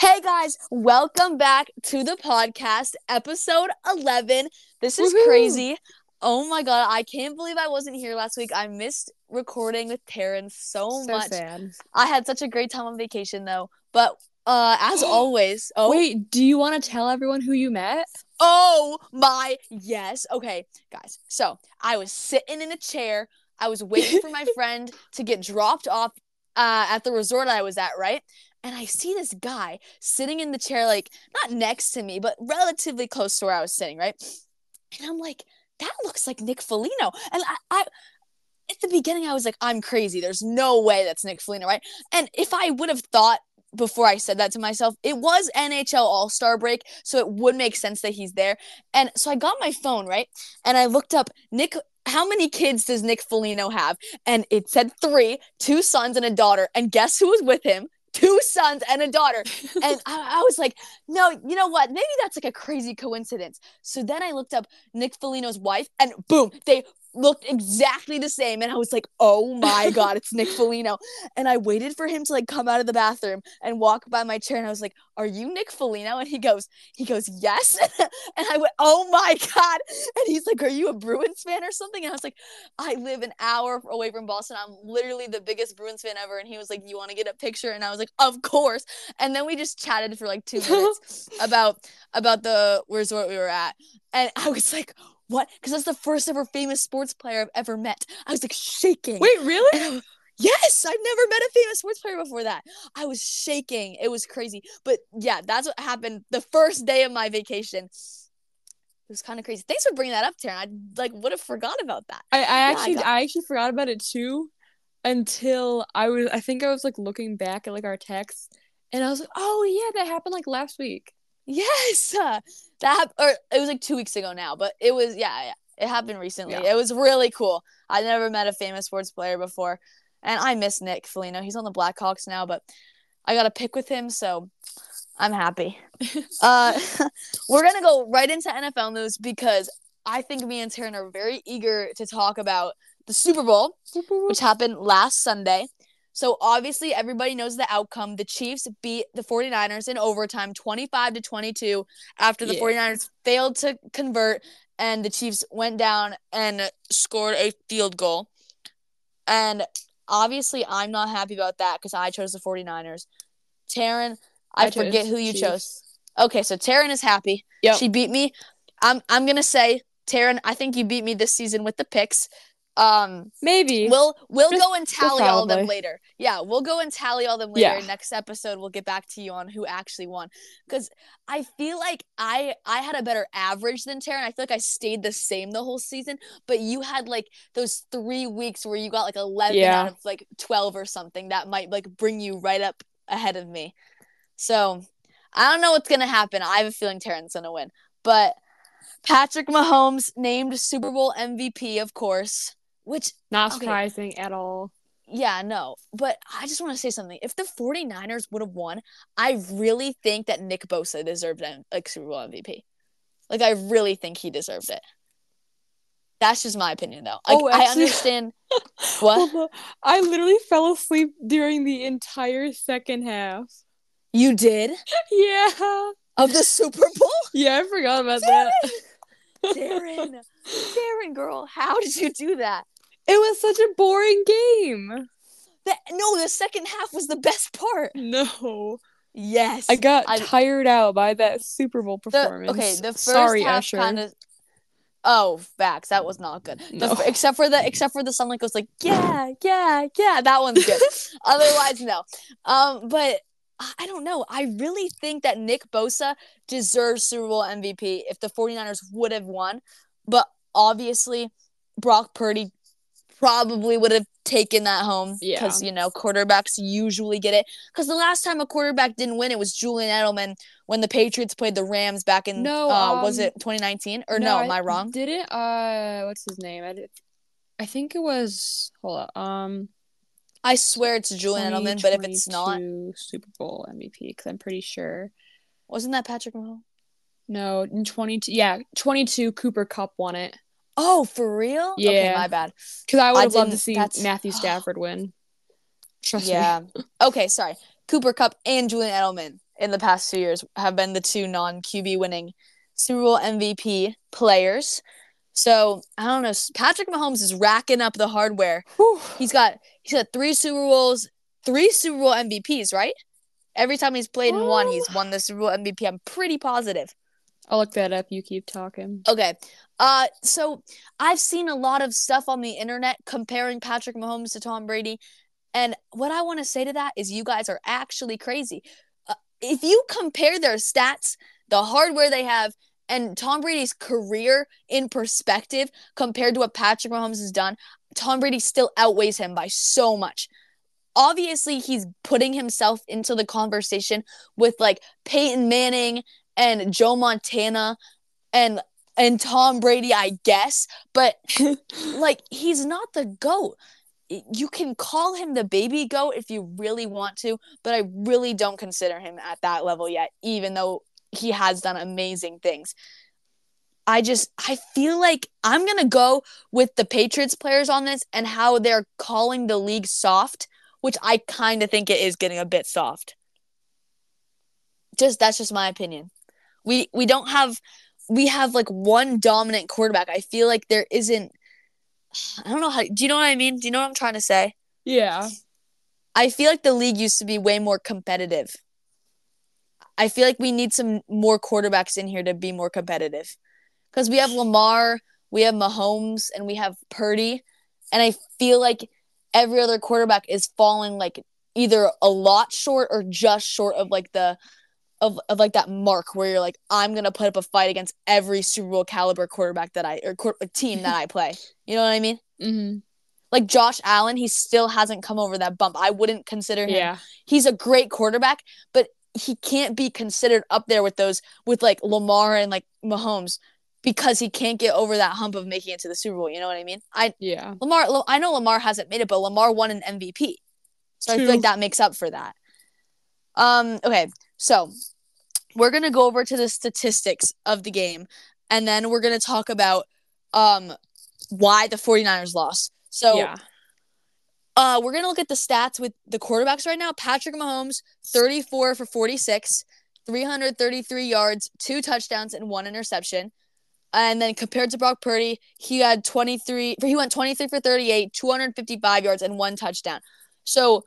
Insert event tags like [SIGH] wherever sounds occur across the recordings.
Hey guys, welcome back to the podcast, episode 11. This is Woohoo! crazy. Oh my god, I can't believe I wasn't here last week. I missed recording with Taryn so, So much. sad. I had such a great time on vacation though. But uh as [GASPS] always, oh Wait, do you want to tell everyone who you met? Oh my yes. Okay, guys. So I was sitting in a chair. I was waiting for my [LAUGHS] friend to get dropped off uh, at the resort I was at, right? And I see this guy sitting in the chair, like not next to me, but relatively close to where I was sitting, right? And I'm like, that looks like Nick Foligno. And I, I at the beginning, I was like, I'm crazy. There's no way that's Nick Foligno, right? And if I would have thought before I said that to myself, it was NHL All Star break, so it would make sense that he's there. And so I got my phone, right? And I looked up Nick. How many kids does Nick Foligno have? And it said three, two sons and a daughter. And guess who was with him? Two sons and a daughter. [LAUGHS] And I, I was like, no, you know what? Maybe that's like a crazy coincidence. So then I looked up Nick Foligno's wife, and boom, they looked exactly the same. And I was like, oh my [LAUGHS] God, it's Nick Foligno. And I waited for him to like come out of the bathroom and walk by my chair. And I was like, are you Nick Foligno? And he goes, he goes, yes. [LAUGHS] and I went, oh my God. And he's like, are you a Bruins fan or something? And I was like, I live an hour away from Boston. I'm literally the biggest Bruins fan ever. And he was like, you want to get a picture? And I was like, of course. And then we just chatted for like two [LAUGHS] minutes about about the resort we were at. And I was like, what? Because that's the first ever famous sports player I've ever met. I was like shaking. Wait, really? I yes, I've never met a famous sports player before that. I was shaking. It was crazy. But yeah, that's what happened the first day of my vacation. It was kind of crazy. Thanks for bringing that up, Taryn. I like would have forgot about that. I, I I actually got- I actually forgot about it too until I was I think I was like looking back at like our texts and I was like, oh yeah, that happened like last week. Yes, that hap- or it was like two weeks ago now, but it was yeah, yeah, it happened recently. Yeah. It was really cool. I never met a famous sports player before, and I miss Nick Foligno. He's on the Blackhawks now, but I got a pick with him, so I'm happy. [LAUGHS] uh, [LAUGHS] we're gonna go right into NFL news because I think me and Taryn are very eager to talk about the Super Bowl which happened last Sunday. So obviously everybody knows the outcome. The Chiefs beat the 49ers in overtime 25 to 22 after the Yeah. 49ers failed to convert and the Chiefs went down and scored a field goal. And obviously I'm not happy about that cuz I chose the 49ers. Taryn, I, I forget who you Chiefs. chose. Okay, so Taryn is happy. Yep. She beat me. I'm I'm going to say Taryn, I think you beat me this season with the picks. Um Maybe. We'll we'll Just- go and tally all of them later. Yeah, we'll go and tally all them later. Yeah. Next episode, we'll get back to you on who actually won. Because I feel like I I had a better average than Taryn. I feel like I stayed the same the whole season, but you had like those three weeks where you got like eleven Yeah. out of like twelve or something that might like bring you right up ahead of me. So I don't know what's gonna happen. I have a feeling Taryn's gonna win, but. Patrick Mahomes named Super Bowl MVP, of course, which not okay. surprising at all. yeah, no. But I just want to say something. If the 49ers would have won, I really think that Nick Bosa deserved an like Super Bowl MVP. Like I really think he deserved it. That's just my opinion though. Like Oh, I understand [LAUGHS] what I literally fell asleep during the entire second half. you did [LAUGHS] Yeah. of the Super Bowl. Yeah, I forgot about that. Taryn, [LAUGHS] Taryn girl, how did you do that? It was such a boring game. The, no, the second half was the best part. No. Yes. I got I- tired out by that Super Bowl the, performance. okay, the first Sorry, half kind of. Oh, facts. That was not good. The No. except for the except for the like goes like yeah, yeah, yeah. That one's good. [LAUGHS] Otherwise, no. Um, but I I don't know. I really think that Nick Bosa deserves Super Bowl MVP if the 49ers would have won. But obviously, Brock Purdy probably would have taken that home Yeah. because you know quarterbacks usually get it. Because the last time a quarterback didn't win, it was Julian Edelman when the Patriots played the Rams back in No, uh, was um, it 2019 or no? am I wrong? Didn't uh what's his name? I, did, I think it was hold up. Um I swear it's Julian Edelman, but if it's not, Super Bowl MVP cuz I'm pretty sure. wasn't that Patrick Mahomes? No, in 22 yeah, 22 Cooper Kupp won it. Oh, for real? Okay, Yeah. my bad. Cuz I would have loved to see that's- Matthew [SIGHS] Stafford win. Trust me. Yeah. [LAUGHS] okay, sorry. Cooper Kupp and Julian Edelman. in the past two years have been the two non QB winning Super Bowl MVP players. So I don't know. Patrick Mahomes is racking up the hardware. Whew. He's got he's got three Super Bowls, three Super Bowl MVPs, right? Every time he's played in one, he's won the Super Bowl MVP. I'm pretty positive. I'll look that up. You keep talking. Okay. Uh so I've seen a lot of stuff on the internet comparing Patrick Mahomes to Tom Brady. And what I want to say to that is you guys are actually crazy. Uh, if you compare their stats, the hardware they have, and Tom Brady's career in perspective compared to what Patrick Mahomes has done, Tom Brady still outweighs him by so much. Obviously, he's putting himself into the conversation with like Peyton Manning and Joe Montana and and Tom Brady, I guess, but [LAUGHS] like he's not the goat. You can call him the baby goat if you really want to, but I really don't consider him at that level yet, even though he has done amazing things. I just I feel like I'm gonna go with the Patriots players on this and how they're calling the league soft, which I kind of think it is getting a bit soft. Just that's just my opinion. We we don't have we have like one dominant quarterback. I feel like there isn't I don't know how do you know what I mean? Do you know what I'm trying to say? Yeah. I feel like the league used to be way more competitive. I feel like we need some more quarterbacks in here to be more competitive. Because we have Lamar, we have Mahomes, and we have Purdy. And I feel like every other quarterback is falling like either a lot short or just short of like the of, of like that mark where you're like, I'm gonna put up a fight against every Super Bowl caliber quarterback that I or qu- team that I play. You know what I mean? Mm-hmm. Like Josh Allen, he still hasn't come over that bump. I wouldn't consider him. Yeah. He's a great quarterback, but he can't be considered up there with those with like Lamar and like Mahomes because he can't get over that hump of making it to the Super Bowl. You know what I mean? I Yeah. Lamar, I know Lamar hasn't made it, but Lamar won an MVP, so I True. feel like that makes up for that. Um. Okay. So we're gonna go over to the statistics of the game, and then we're gonna talk about um why the 49ers lost. So yeah. uh, we're gonna look at the stats with the quarterbacks right now. Patrick Mahomes, 34 for 46, 333 yards, two touchdowns, and one interception. And then compared to Brock Purdy, he had 23. He went 23 for 38, 255 yards, and one touchdown. So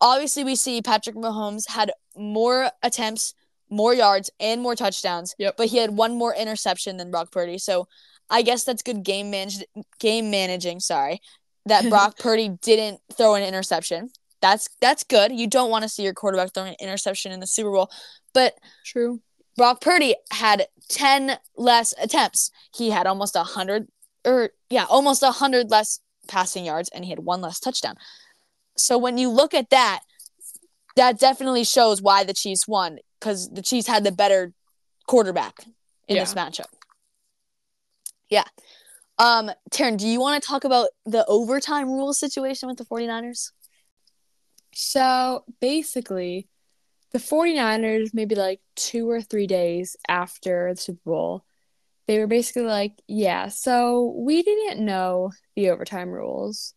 obviously, we see Patrick Mahomes had more attempts, more yards, and more touchdowns. Yep. But he had one more interception than Brock Purdy. So I guess that's good game managed game managing. Sorry, that [LAUGHS] Brock Purdy didn't throw an interception. That's that's good. You don't want to see your quarterback throwing an interception in the Super Bowl, but True. Brock Purdy had 10 less attempts. He had almost a 100 or yeah, almost a 100 less passing yards and he had one less touchdown. So when you look at that, that definitely shows why the Chiefs won cuz the Chiefs had the better quarterback in Yeah. this matchup. Yeah. Um Taryn, do you want to talk about the overtime rule situation with the 49ers? So basically, the 49ers, maybe like two or three days after the Super Bowl, they were basically like, yeah, so we didn't know the overtime rules.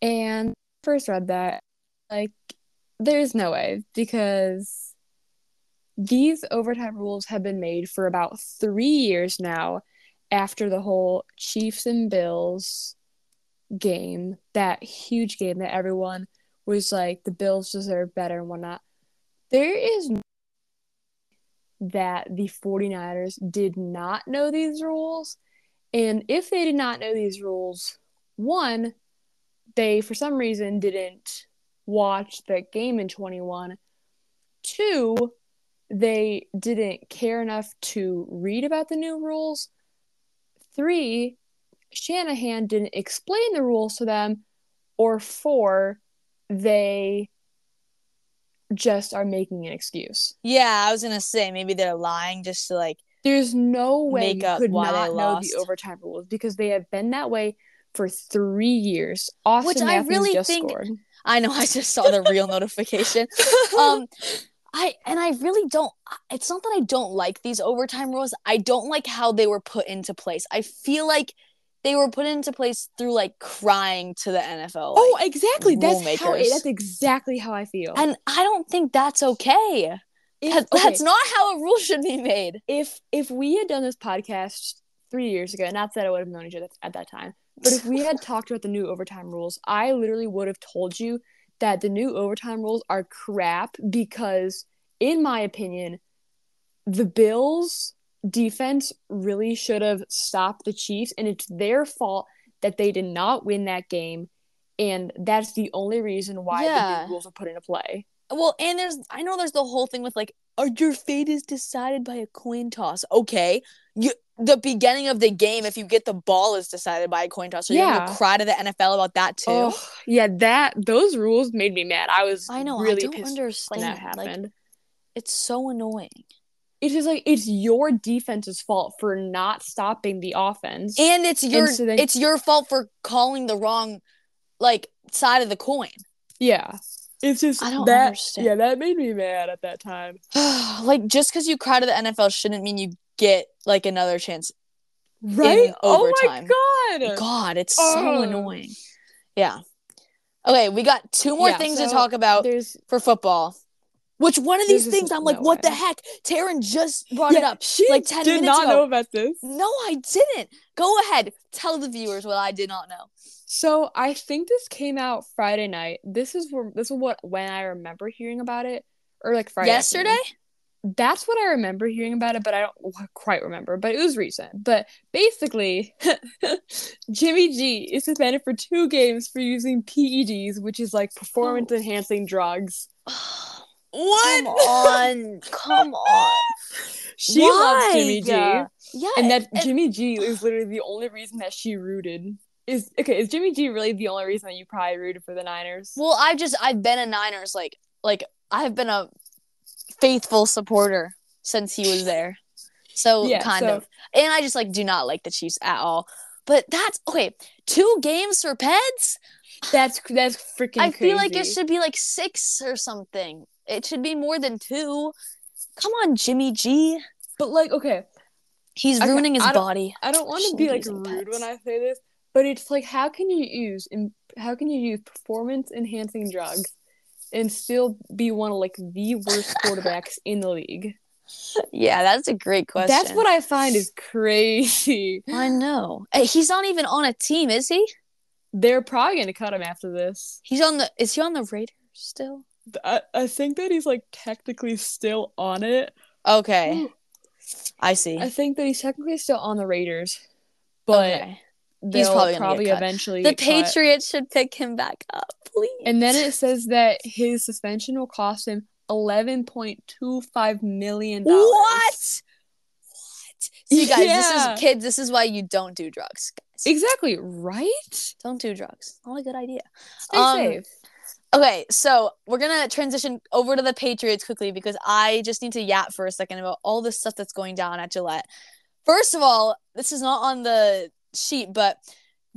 And first read that, like, there's no way because these overtime rules have been made for about three years now after the whole Chiefs and Bills game, that huge game that everyone was like the Bills deserve better and whatnot. There is no that the 49ers did not know these rules. And if they did not know these rules, one, they for some reason didn't watch the game in 21. Two, they didn't care enough to read about the new rules. Three, Shanahan didn't explain the rules to them. Or four, they just are making an excuse. Yeah, I was to say maybe they're lying just to like There's no way Make you up could why they not know the overtime rules because they have been that way for three years. Austin Which I really just think- scored. I know I just saw the real [LAUGHS] notification. [LAUGHS] Um I and I really don't it's not that I don't like these overtime rules. I don't like how they were put into place. I feel like they were put into place through like crying to the NFL. oh, exactly. That's how. That's exactly how I feel. and I don't think that's okay. If, That- okay, That's not how a rule should be made. if if we had done this podcast three years ago, not that I would have known each other at that time, but if [LAUGHS] we had talked about the new overtime rules, I literally would have told you that the new overtime rules are crap because, in my opinion, the Bills defense really should have stopped the Chiefs, and it's their fault that they did not win that game. And that's the only reason why the Yeah. new rules were put into play. Well, and there's I know there's the whole thing with like, are your fate is decided by a coin toss. Okay, you the beginning of the game, if you get the ball, is decided by a coin toss. So you're Yeah. gonna cry to the NFL about that too. Oh, yeah, that those rules made me mad. I was I know. really I don't understand. that happened. Like, it's so annoying. it's just like it's your defense's fault for not stopping the offense. And it's your so then- it's your fault for calling the wrong like side of the coin. yeah, it's just I don't that. understand. Yeah, that made me mad at that time. [SIGHS] like just because you cry to the NFL shouldn't mean you get like another chance. Right? Oh my god! God, it's so annoying. Yeah. Okay, we got two more Yeah, things to talk about There's for football. Which one of these just things I'm like, no what the heck? Taryn just brought it up. She like 10 did minutes not ago. know about this. No, I didn't. Go ahead. Tell the viewers what I did not know. So I think this came out Friday night. This is where this is what when I remember hearing about it, or like Friday. Yesterday? afternoon. That's what I remember hearing about it, but I don't quite remember. But it was recent. But basically, [LAUGHS] Jimmy G is suspended for two games for using PEDs, which is like performance enhancing drugs. [SIGHS] what? Come on. [LAUGHS] Come on. She Why? loves Jimmy G, Yeah. and that and- Jimmy G is literally the only reason that she rooted. Is okay? Is Jimmy G really the only reason that you probably rooted for the Niners? Well, I've just I've been a Niners like like I've been a faithful supporter since he was there. So [LAUGHS] Yeah, kind so- of. And I just like do not like the Chiefs at all. But that's okay. Two games for Peds? That's that's freaking. I feel like it should be like six or something. It should be more than two. Come on, Jimmy G. But like, okay, He's Okay, ruining his I body. I don't want to be like rude when. I say this, but it's like, how can you use in how can you use performance enhancing drugs and still be one of like the worst quarterbacks in the league? Yeah, that's a great question. That's what I find is crazy. I know. Eh, he's not even on a team, is he? They're probably gonna cut him after this. He's on the is he on the Raiders still? I, I think that he's like technically still on it. Okay. I see. I think that he's technically still on the Raiders, but okay. They'll probably probably eventually The. Patriots should pick him back up, please. And then it says that his suspension will cost him eleven point two five million dollars. what? What? See, guys, Yeah. this is kids. This is why you don't do drugs, guys. Exactly right. Don't do drugs. Not a good idea. Stay Um, safe. Okay, so we're gonna transition over to the Patriots quickly because I just need to yap for a second about all the stuff that's going down at Gillette. First of all, this is not on the sheet, but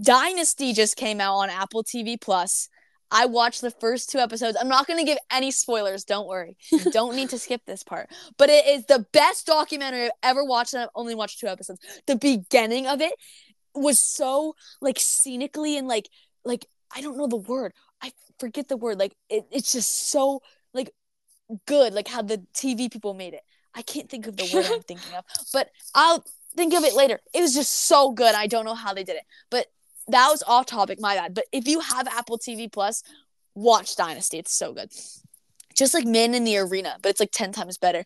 Dynasty just came out on Apple TV Plus. I watched the first two episodes. I'm not gonna give any spoilers. Don't worry. [LAUGHS] You don't need to skip this part. But it is the best documentary I've ever watched, and I've only watched two episodes. The beginning of it was so like scenically and like like I don't know the word. I forget the word. Like it, it's just so like good. Like how the TV people made it. I can't think of the word I'm [LAUGHS] thinking of, but I'll think of it later. It was just so good. I don't know how they did it, but that was off topic. My bad. But if you have Apple TV Plus, watch Dynasty. It's so good. Just like Man in the Arena, but it's like ten times better.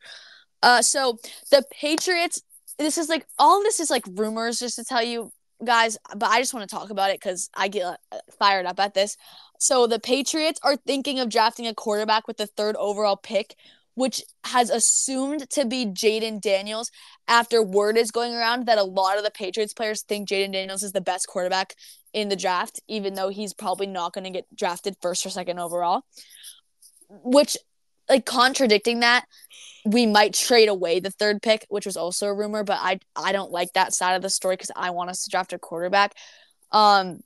Uh, so the Patriots. This is like all this is like rumors, just to tell you guys. But I just want to talk about it because I get uh, fired up at this. So the Patriots are thinking of drafting a quarterback with the third overall pick, which has assumed to be Jayden Daniels after word is going around that a lot of the Patriots players think Jayden Daniels is the best quarterback in the draft, even though he's probably not going to get drafted first or second overall. Which, like, contradicting that, we might trade away the third pick, which was also a rumor, but I I don't like that side of the story because I want us to draft a quarterback. Um,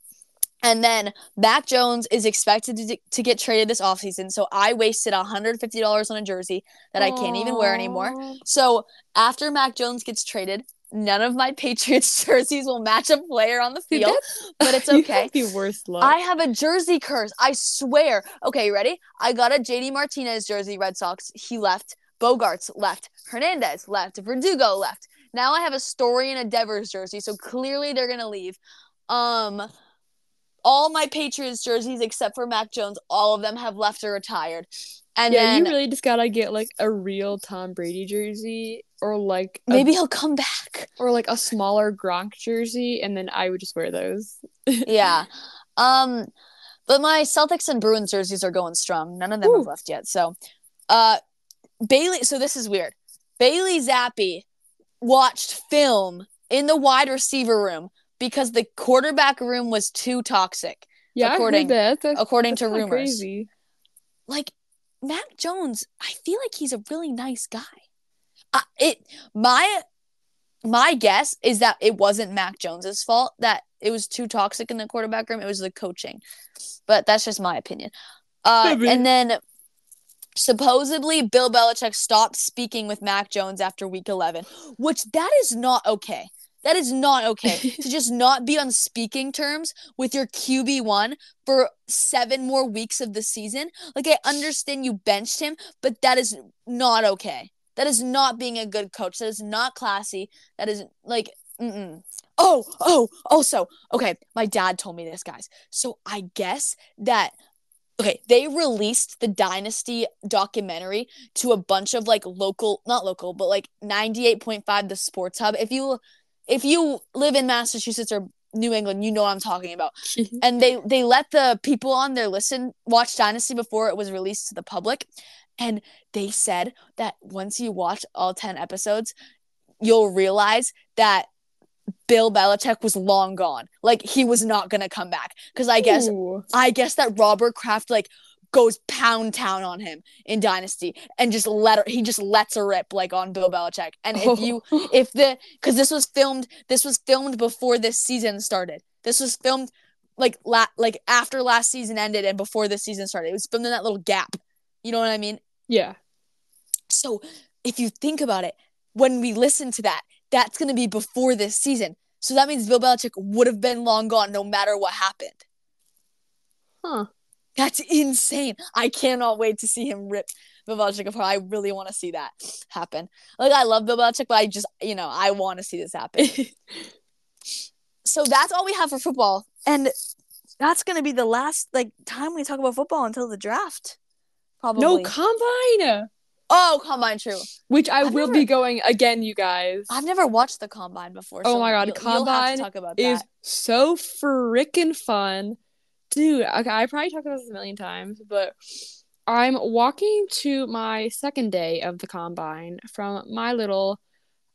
and then Mac Jones is expected to, to get traded this offseason. So I wasted $150 on a jersey that I can't even wear anymore. So after Mac Jones gets traded, none of my [LAUGHS] Patriots jerseys will match a player on the field, but it's [LAUGHS] you okay. the worst luck. I have a jersey curse. I swear. Okay, you ready? I got a JD Martinez jersey, Red Sox. He left. Bogaerts left, Hernandez left, Verdugo left. Now I have a Story and a Devers jersey, so clearly they're gonna leave. Um, all my Patriots jerseys except for Mac Jones, all of them have left or retired. And yeah, then you really just gotta get like a real Tom Brady jersey or like a- maybe he'll come back. or like a smaller Gronk jersey, and then I would just wear those. [LAUGHS] yeah. Um, but my Celtics and Bruins jerseys are going strong. None of them have left yet. So, uh, Bailey. So this is weird. Bailey Zappe watched film in the wide receiver room because the quarterback room was too toxic. Yeah, According- that. That's, according that's to rumors. Crazy. Like Mac Jones, I feel like he's a really nice guy. Uh, it my my guess is that it wasn't Mac Jones's fault that it was too toxic in the quarterback room. It was the coaching, but that's just my opinion. Uh, and then supposedly Bill Belichick stopped speaking with Mac Jones after Week 11, which that is not okay. That is not okay [LAUGHS] to just not be on speaking terms with your QB one for seven more weeks of the season. Like I understand you benched him, but that is not okay. That is not being a good coach. That is not classy. That is like, mm-mm. oh, oh, also, okay. My dad told me this, guys. So I guess that okay, they released the Dynasty documentary to a bunch of like local, not local, but like ninety eight point five, the Sports Hub. If you if you live in Massachusetts or New England, you know what I'm talking about. [LAUGHS] And they they let the people on there listen watch dynasty before it was released to the public. And they said that once you watch all 10 episodes you'll realize that bill belichick was long gone. Like he was not gonna come back. Because i guess Ooh. i guess that robert kraft like goes pound town on him in dynasty and just let her he just lets her rip like on bill belichick. And if you [LAUGHS] oh. if the because this was filmed this was filmed before this season started. This was filmed like la- like after last season ended and before this season started. It was filmed in that little gap. You know what i mean? Yeah, so if you think about it when we listen to that that's going to be before this season. So that means bill belichick would have been long gone no matter what happened. Huh? That's insane. I cannot wait to see him rip bill belichick apart. I really want to see that happen. Like i love bill belichick but i just you know i want to see this happen. [LAUGHS] So that's all we have for football. And that's going to be the last like time we talk about football until the draft probably. No combine, oh combine true. Which I I've will never- be going again, you guys. i've never watched the combine before Oh so my God, you'll, you'll Combine about is so freaking fun. Dude, okay, I probably talked about this a million times, but I'm walking to my second day of the combine from my little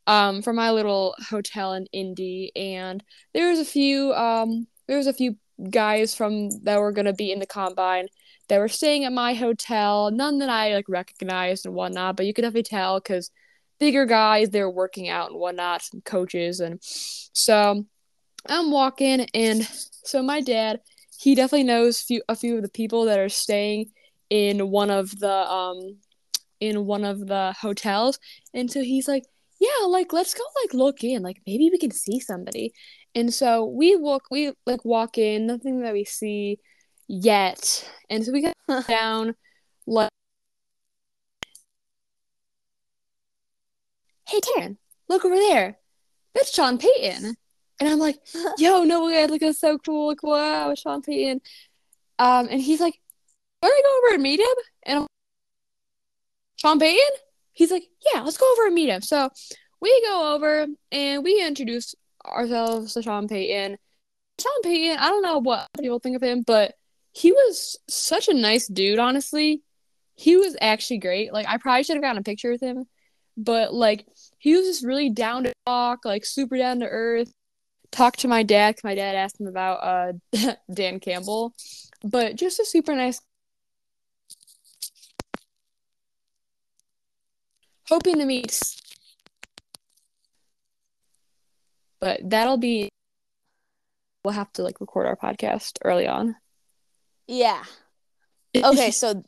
um from my little hotel in Indy and there was a few um there was a few guys from that were gonna be in the combine that were staying at my hotel, none that I like recognized and whatnot, but you could definitely tell because bigger guys, they were working out and whatnot, some coaches and so I'm walking, and so my dad, he definitely knows few a few of the people that are staying in one of the um in one of the hotels, and so he's like, yeah, like let's go like look in, like maybe we can see somebody, and so we walk, we like walk in, nothing that we see yet, and so we got [LAUGHS] down like. Hey Taryn, look over there. That's Sean Payton. And I'm like, [LAUGHS] yo, no way, like that's so cool. Like, wow, Sean Payton. Um, and he's like, want to go over and meet him? And I'm Sean Payton? He's like, yeah, let's go over and meet him. So we go over and we introduce ourselves to Sean Payton. Sean Payton, I don't know what people think of him, but he was such a nice dude, honestly. He was actually great. Like, I probably should have gotten a picture with him, but like, he was just really down to talk, like, super down to earth. Talked to my dad 'cause my dad asked him about uh [LAUGHS] Dan Campbell, but just a super nice. Hoping to meet, but that'll be. We'll have to like record our podcast early on. yeah [LAUGHS] okay so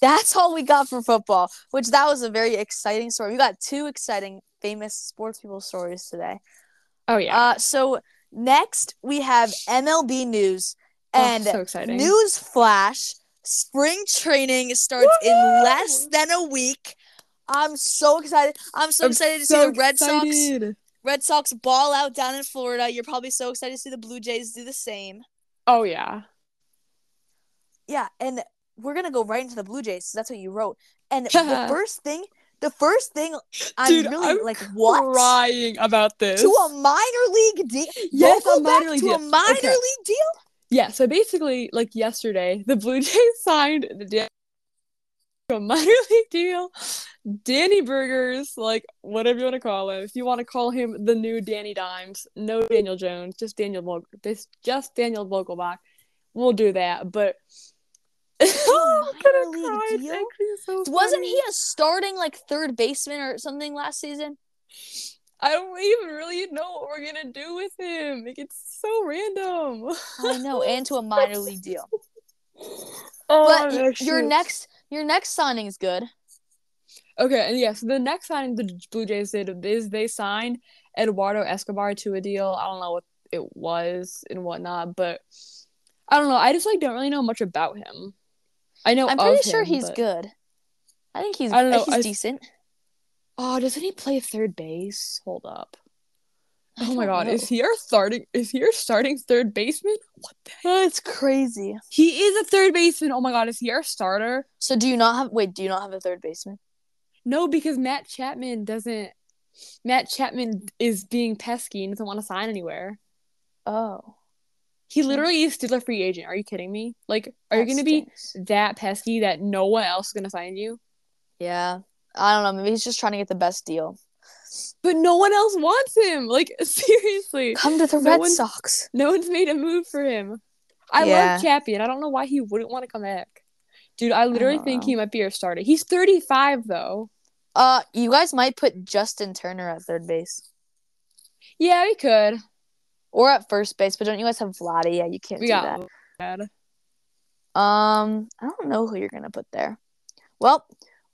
that's all we got for football which that was a very exciting story we got two exciting famous sports people stories today Oh yeah, Uh, so next we have MLB news Oh, and so exciting. news flash. Spring training starts in less than a week. I'm so excited. I'm so I'm excited to so see the Red Sox. Red Sox ball out down in Florida. You're probably so excited to see the Blue Jays do the same. Oh yeah. Yeah, and we're gonna go right into the Blue Jays. 'cause that's what you wrote. And [LAUGHS] the first thing, the first thing, I'm Dude, really I'm like, what? Crying about this. To a minor league deal? Yes, a minor league to deal. a minor Okay. league deal. Yeah, so basically, like yesterday, the Blue Jays [LAUGHS] signed the deal to a minor [LAUGHS] league deal. Danny Burgers, like whatever you want to call him. If you want to call him the new Danny Dimes, no Daniel Jones, just Daniel this just Daniel Vogelbach. We'll do that, but [LAUGHS] oh, I'm gonna cry. Deal? so Wasn't he a starting like third baseman or something last season? I don't even really know what we're gonna do with him. Like, it's so random. I know, [LAUGHS] and to a minor league deal. [LAUGHS] Oh, But your next, your next signing is good. Okay, and yeah, so the next signing the Blue Jays did is they signed Eduardo Escobar to a deal. I don't know what it was and whatnot, but I don't know. I just like don't really know much about him. I know I'm pretty sure him, he's but- good. I think he's. I don't know, He's I- decent. Oh, doesn't he play third base? Hold up. Oh my god, know. is he our starting? Is he our starting third baseman? What the uh, heck? That's crazy. He is a third baseman. Oh my god, is he our starter? So do you not have? Wait, do you not have a third baseman? No, because Matt Chapman doesn't. Matt Chapman is being pesky and doesn't want to sign anywhere. Oh, He literally is still a free agent. Are you kidding me? Like, are you gonna be that pesky that no one else is gonna sign you? Yeah, I don't know. Maybe he's just trying to get the best deal. But no one else wants him. [LAUGHS] Like, seriously, Come to the No Red one- Sox. no one's made a move for him. I Yeah. love and I don't know why he wouldn't want to come back. Dude, I literally don't think know. he might be our starter. He's 35 though. Uh, you guys might put Justin Turner at third base Yeah, we could. Or at first base, but don't you guys have Vladdy? Yeah, you can't We do got that. bad. Um, I don't know who you're gonna put there. Well,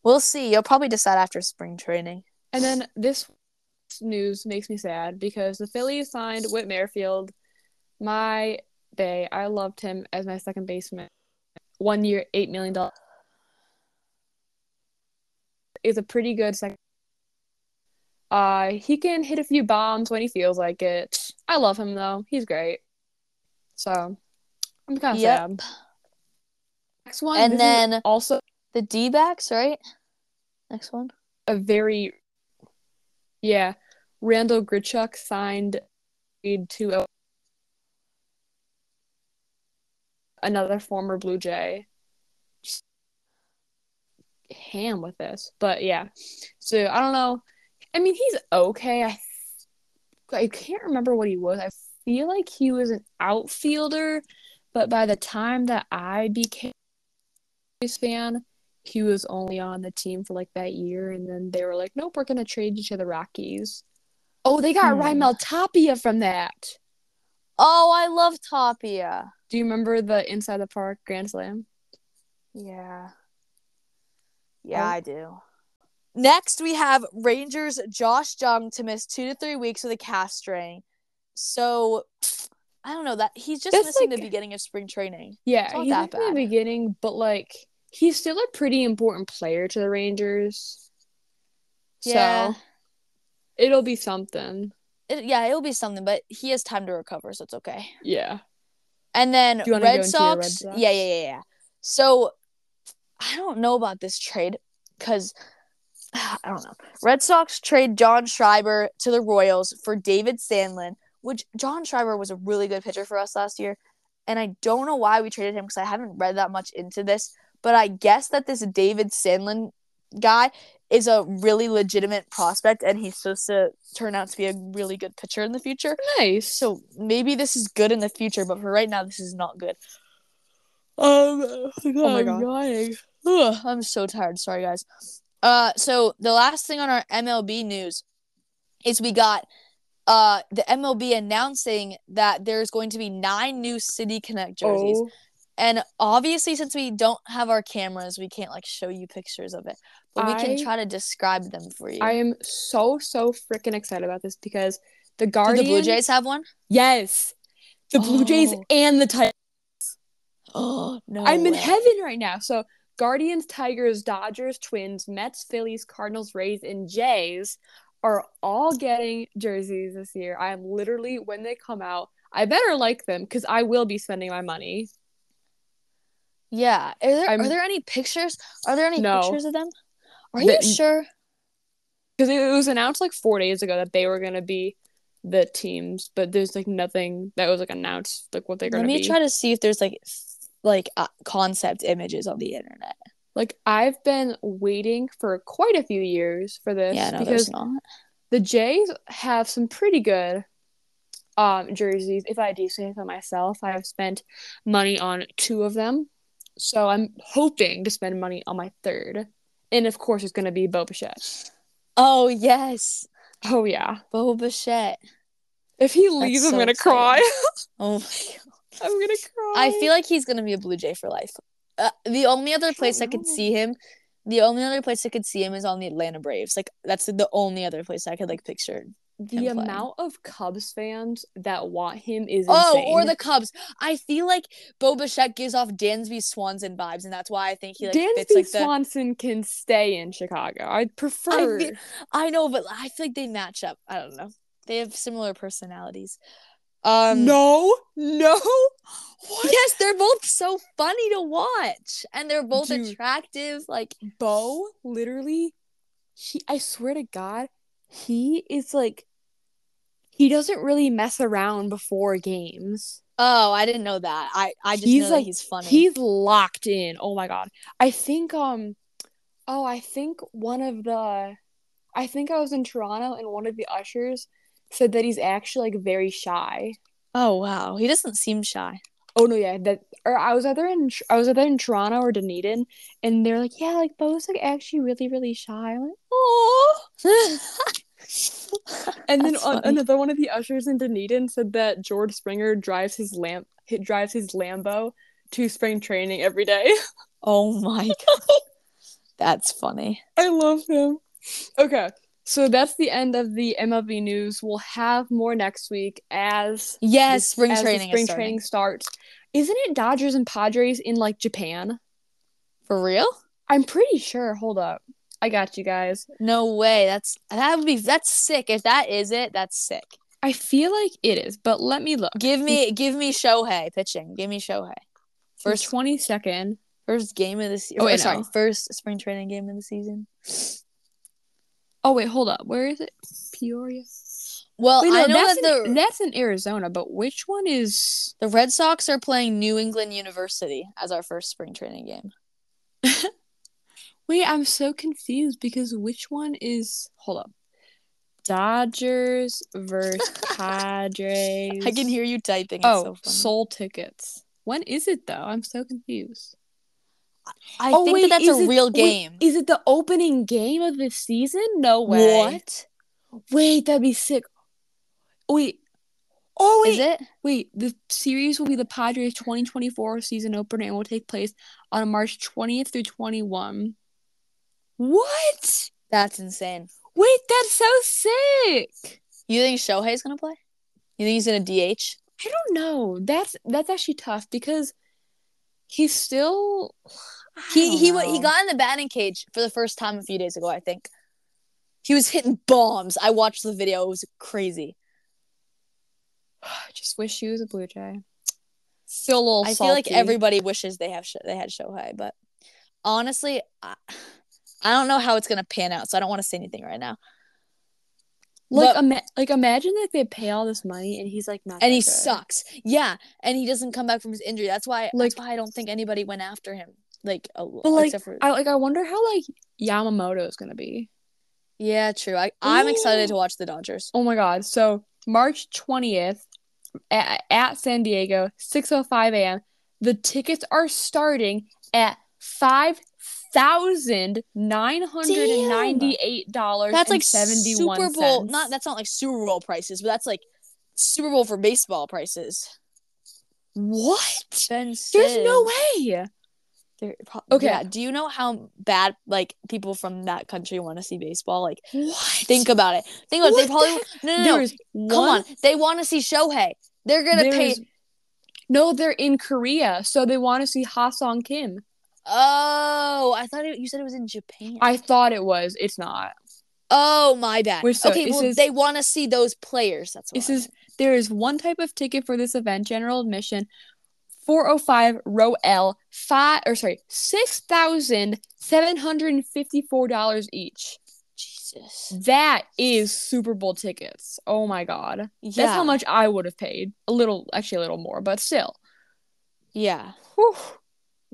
we'll see. You'll probably decide after spring training. And then this news makes me sad because the Phillies signed Whit Merrifield. My day, I loved him as my second baseman. One year, eight million dollars. Is a pretty good second. Uh, he can hit a few bombs when he feels like it. I love him though; he's great. So, I'm kind of Yep. sad. Next one, And then- also The D backs, right? Next one. a very yeah randal grichuk signed to a, another former blue jay ham with this but yeah so i don't know i mean he's okay i i can't remember what he was i feel like he was an outfielder but by the time that i became a fan he was only on the team for like that year, and then they were like, "Nope, we're gonna trade you to the Rockies." Oh, they got Hmm. Raimel Tapia from that. Oh, I love Tapia. Do you remember the Inside the Park Grand Slam? Yeah. Yeah, Oh. I do. Next, we have Rangers Josh Jung to miss two to three weeks with a calf strain. So, I don't know that he's just missing like- the beginning of spring training. Yeah, he's that like in bad. the beginning, but like he's still a pretty important player to the Rangers. Yeah. So it'll be something. It, yeah, it'll be something, but he has time to recover, so it's okay. Yeah. And then Do you wanna go Red Sox, Red Sox? Yeah, yeah, yeah, yeah. So I don't know about this trade because [SIGHS] I don't know. Red Sox trade John Schreiber to the Royals for David Sandlin, which John Schreiber was a really good pitcher for us last year. And I don't know why we traded him because I haven't read that much into this, but I guess that this David Sandlin guy is a really legitimate prospect and he's supposed to turn out to be a really good pitcher in the future. Nice. So maybe this is good in the future, but for right now, this is not good. um Oh my I'm God. dying. Ugh, I'm so tired. Sorry, guys. Uh, so the last thing on our MLB news is we got uh the MLB announcing that there's going to be nine new City Connect jerseys, Oh, and obviously since we don't have our cameras, we can't like show you pictures of it, but we can try to describe them for you. I am so so freaking excited about this because the Do the Blue Jays have one? Yes. The Blue Jays Oh. and the Titans. [GASPS] Oh no! I'm in heaven right now. So Guardians, Tigers, Dodgers, Twins, Mets, Phillies, Cardinals, Rays, and Jays are all getting jerseys this year. I am literally when they come out, I better like them because I will be spending my money. Yeah. Are there, I'm- are there any pictures? Are there any No. pictures of them? Are The- you sure? Because it was announced like four days ago that they were gonna be the teams, but there's like nothing that was like announced like what they're gonna be. Let me try to see if there's like like uh, concept images on the internet. like I've been waiting for quite a few years for this Yeah, no, because the Jays have some pretty good um jerseys. If I do say so myself, I have spent money on two of them. So I'm hoping to spend money on my third. And of course it's gonna be Bo Bichette. Oh yes, Oh yeah. Bo Bichette. If he leaves, so I'm gonna exciting. cry. [LAUGHS] Oh my god. I'm gonna cry. I feel like he's gonna be a Blue Jay for life. Uh, the only other place I could see him, the only other place I could see him is on the Atlanta Braves. Like that's the only other place I could like picture. the him playing. amount of Cubs fans that want him is Oh, insane. or the Cubs. I feel like Bo Bichette gives off Dansby Swanson vibes, and that's why I think he like Dansby fits like the. Swanson can stay in Chicago. I'd prefer. fe- I know, but I feel like they match up. I don't know. They have similar personalities. Um, no, no. What? Yes, they're both so funny to watch, and they're both Dude. attractive. Like, Bo literally, he. I swear to God, he is like. He doesn't really mess around before games. oh, I didn't know that. I I just He's like- he's funny. He's locked in. Oh my God. I think um. Oh, I think one of the. I think I was in Toronto and one of the ushers said that he's actually like very shy. oh wow, he doesn't seem shy. Oh no, yeah, that or I was either in I was either in Toronto or Dunedin, and they're like, yeah, like Bo's like actually really really shy. I'm like, oh. [LAUGHS] And then on, another one of the ushers in Dunedin said that George Springer drives his lamp he drives his Lambo to spring training every day. [LAUGHS] oh my god, that's funny. I love him. Okay, so that's the end of the MLB news. We'll have more next week as Yes, spring as training. spring training starts. Isn't it Dodgers and Padres in like Japan? for real? I'm pretty sure. Hold up. I got you guys. No way. That's that would be that's sick. If that is it, that's sick. I feel like it is, but let me look. Give me give me Shohei pitching. Give me Shohei. First First 22nd. first game of the season. Oh, wait, sorry, first spring training game of the season. Oh wait, hold up. Where is it? Peoria. Well, Wait, no, I know that's that in, the that's in Arizona, but which one is? the Red Sox are playing New England University as our first spring training game. [LAUGHS] Wait, I'm so confused because which one is? Hold up. Dodgers versus [LAUGHS] Padres. I can hear you typing. It's Oh, so sold tickets. When is it though? I'm so confused. I oh, think wait, that that's a it- real wait, game. is it the opening game of the season? No way. What Wait, that'd be sick. Wait. Oh wait. is it? Wait, the series will be the Padres 2024 season opener and will take place on March 20th through 21. What? That's insane. Wait, that's so sick. You think Shohei's gonna play? You think he's gonna DH? I don't know. That's that's actually tough because he's still He he he got in the batting cage for the first time a few days ago. I think he was hitting bombs. I watched the video. It was crazy. [SIGHS] I just wish he was a Blue Jay. Still a little I feel like everybody wishes they have Sho- they had Shohei, but honestly, I, I don't know how it's gonna pan out. So I don't want to say anything right now. Like ima- like imagine if they pay all this money and he's like not And that he good. sucks. Yeah, and he doesn't come back from his injury. That's why. Like- that's why I don't think anybody went after him. Like, a, But like for I like I wonder how like Yamamoto is gonna be. yeah, true. I I'm excited to watch the Dodgers. Oh my god. So March 20th at, at San Diego, 6:05 a.m. The tickets are starting at five thousand nine hundred and ninety-eight dollars. That's like Super Bowl. cents. Not that's not like Super Bowl prices, but that's like Super Bowl for baseball prices. what? There's no way. Pro- Okay. Yeah. Do you know how bad like people from that country want to see baseball? Like, What? think about it. Think about it. They probably the no no no. Is Come on. They want to see Shohei. They're gonna pay. No, they're in Korea, so they want to see Ha-Seong Kim. Oh, I thought it, you said it was in Japan. I thought it was. It's not. oh, my bad. Wait, so okay, well, says- they want to see those players. That's what It says there is one type of ticket for this event, general admission, 405 row L, five or sorry, six thousand seven hundred and fifty-four dollars each. Jesus. That is Super Bowl tickets. Oh my god. Yeah. That's how much I would have paid. A little actually a little more, but still. Yeah. Whew.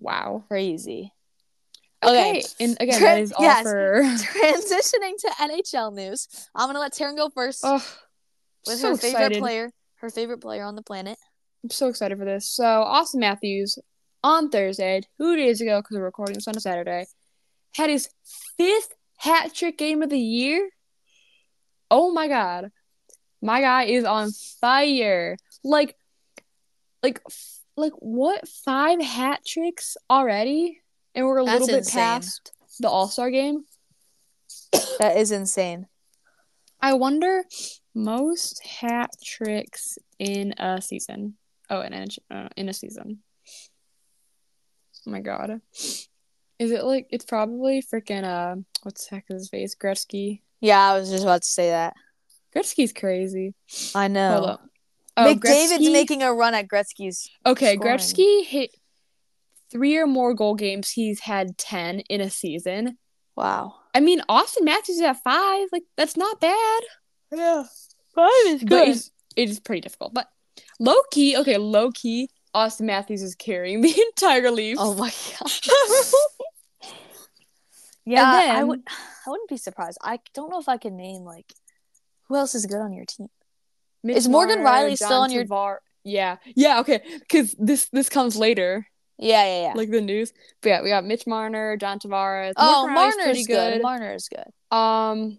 Wow. Crazy. Okay. Okay. And again, that is all yes. for [LAUGHS] Transitioning to NHL news. I'm gonna let Taryn go first Oh, with so her favorite excited. player, her favorite player on the planet. I'm so excited for this. So, Auston Matthews on Thursday, two days ago, because we're recording this on a Saturday, had his fifth hat trick game of the year. Oh my god, my guy is on fire! Like, like, like what? Five hat tricks already, and we're a That's little bit insane. past the All Star game. [COUGHS] That is insane. I wonder most hat tricks in a season. Oh, in a uh, in a season. Oh my god, is it like it's probably freaking uh what's the heck is his face Gretzky? Yeah, I was just about to say that. Gretzky's crazy. I know. Up. Oh, McDavid's Gretzky- making a run at Gretzky's. okay. scoring. Gretzky hit three or more goal games. He's had ten in a season. Wow. I mean, Auston Matthews is at five. Like that's not bad. Yeah. Five is But it's, it is pretty difficult. But low key, okay, low key, Auston Matthews is carrying [LAUGHS] the entire leaf. Oh my god. [LAUGHS] yeah, I then- would. [SIGHS] I wouldn't be surprised. I don't know if I can name like who else is good on your team. Mitch is Morgan Marner, Riley still John on your- Tavar- Yeah, yeah, okay, because this this comes later, Yeah, yeah, yeah. like the news. But yeah, we got Mitch Marner, John Tavares. oh, Morgan Marner's good. Marner is good. Um,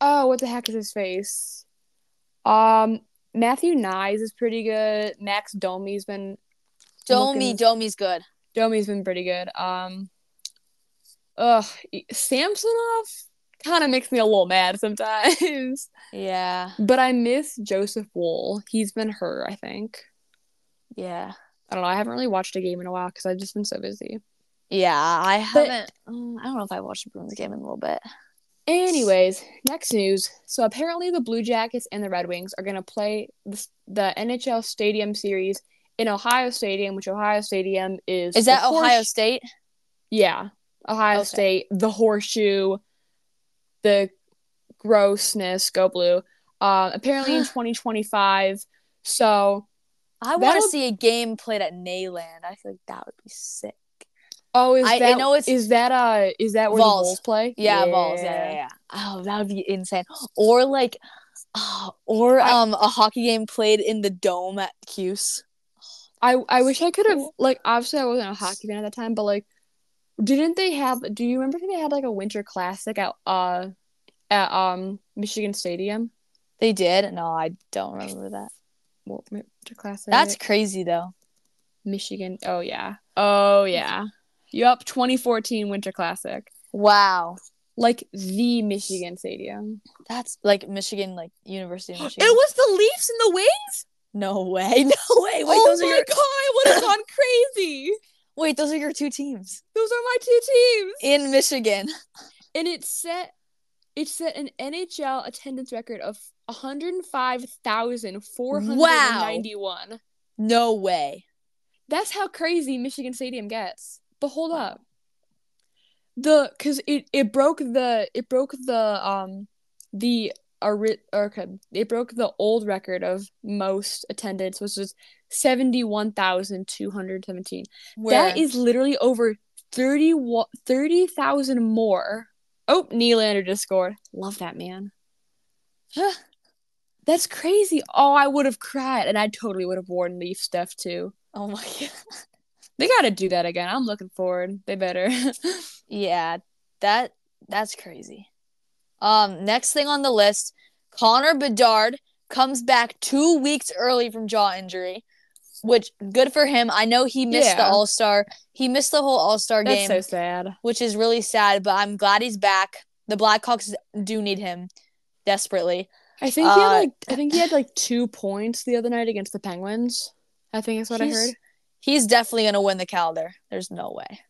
oh, what the heck is his face? Um, Matthew Knies is pretty good. Max Domi's been Domi, looking- Domi's good. Domi's been pretty good. Um, ugh, Samsonov kind of makes me a little mad sometimes. [LAUGHS] Yeah, but I miss Joseph Woll. He's been her, I think. yeah, I don't know. I haven't really watched a game in a while because I've just been so busy. yeah. I But- haven't. mm, I don't know if I watched the Bruins game in a little bit. Anyways, next news. So apparently, the Blue Jackets and the Red Wings are gonna play the, the NHL Stadium Series in Ohio Stadium, which Ohio Stadium is. Is that Ohio State? Yeah, Ohio Okay. State, the horseshoe, the grossness, go blue. Uh, apparently in [GASPS] 2025. So, I want to see a game played at Neyland. I feel like that would be sick. oh, is I- I that know it's- is that uh is that where Vols. the Bulls play? Yeah, balls. Yeah, yeah, yeah. Oh, that would be insane. Or like, oh, or I- um, a hockey game played in the dome at Cuse. I I wish I could have like obviously I wasn't a hockey fan at that time, but like didn't they have do you remember they had like a winter classic at uh at um Michigan Stadium? They did. No, I don't remember that. What winter classic? That's crazy though. Michigan. Oh yeah. Oh yeah. Yup, 2014 Winter Classic. Wow, Like the Michigan Stadium. that's like Michigan, like University of [GASPS] Michigan. It was the Leafs and the Wings? no way, [LAUGHS] no way. Wait, oh those my are your god, I would have gone crazy. Wait, those are your two teams Those are my two teams. in Michigan. and it set it set an NHL attendance record of 105,491. No way. That's how crazy Michigan Stadium gets. But hold up. The cuz it it broke the it broke the um the ori- or, okay, it broke the old record of most attendance which was 71,217. Where? That is literally over 30 wa- 30,000 more. Oh, Nylander just scored. Love that man. Huh. That's crazy. Oh, I would have cried and I totally would have worn Leaf stuff too. Oh my [LAUGHS] god. They got to do that again. I'm looking forward. They better. [LAUGHS] Yeah, that that's crazy. Um, next thing on the list, Connor Bedard comes back two weeks early from jaw injury, which good for him. I know he missed the All Star. He missed the whole All Star That's game, so sad. which is really sad. But I'm glad he's back. The Blackhawks do need him desperately. I think he had Uh, like I think he had like 2 points the other night against the Penguins. I think is what I heard. He's definitely gonna win the Calder. There's no way.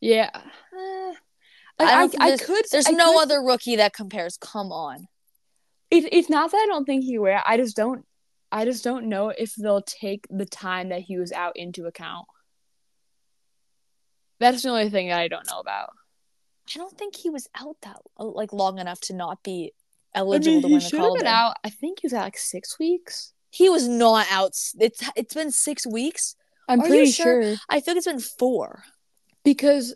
Yeah. Uh, I I, I, there's- could. There's I no could- other rookie that compares. Come on. It, it's not that I don't think he will. I just don't. I just don't know if they'll take the time that he was out into account. That's the only thing that I don't know about. I don't think he was out that uh, like long enough to not be I eligible mean, to win the Calder. out. I think he was out like six weeks. He was not out. It's it's been six weeks. I'm Are pretty sure? sure I think it's been four. because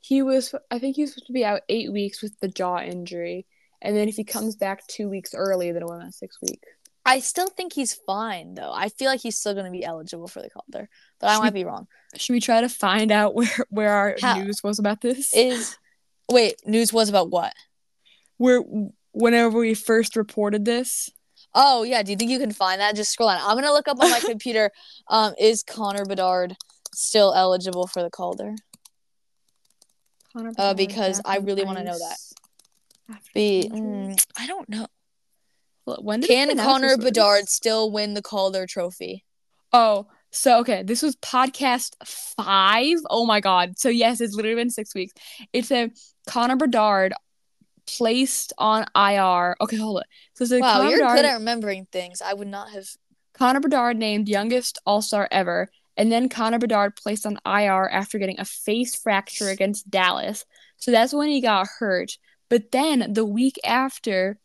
he was. I think he was supposed to be out eight weeks with the jaw injury, and then if he comes back two weeks early, then it went on six weeks. I still think he's fine though. I feel like he's still going to be eligible for the Calder, but I might we- be wrong. Should we try to find out where where our How- news was about this? Is wait news was about what? where whenever we first reported this. Oh yeah, do you think you can find that? Just scroll on. I'm gonna look up on my [LAUGHS] computer. Um, is Connor Bedard still eligible for the Calder? Connor Uh, because I really wanna know that. Be mm, I don't know. When Can Connor? Bedard still win the Calder Trophy? Oh, so okay, this was podcast five. Oh my god. So yes, it's literally been six weeks. It's a Connor Bedard placed on IR. Okay, hold it. So it's a Wow, Connor you're Bedard, good at remembering things. I would not have. Connor Bedard named youngest All Star ever, and then Connor Bedard placed on IR after getting a face fracture against Dallas. So that's when he got hurt. But then the week after,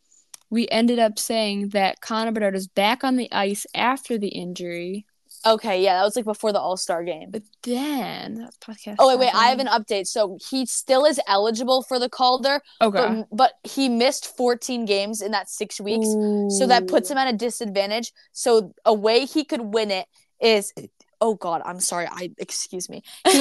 we ended up saying that Connor Bedard is back on the ice after the injury. Okay, yeah, that was like before the All Star game. But then that podcast. Oh wait, wait, I have an update. So he still is eligible for the Calder, Okay. but, but he missed 14 games in that six weeks. So that puts him at a disadvantage. So a way he could win it is oh god, I'm sorry. I excuse me. [LAUGHS] He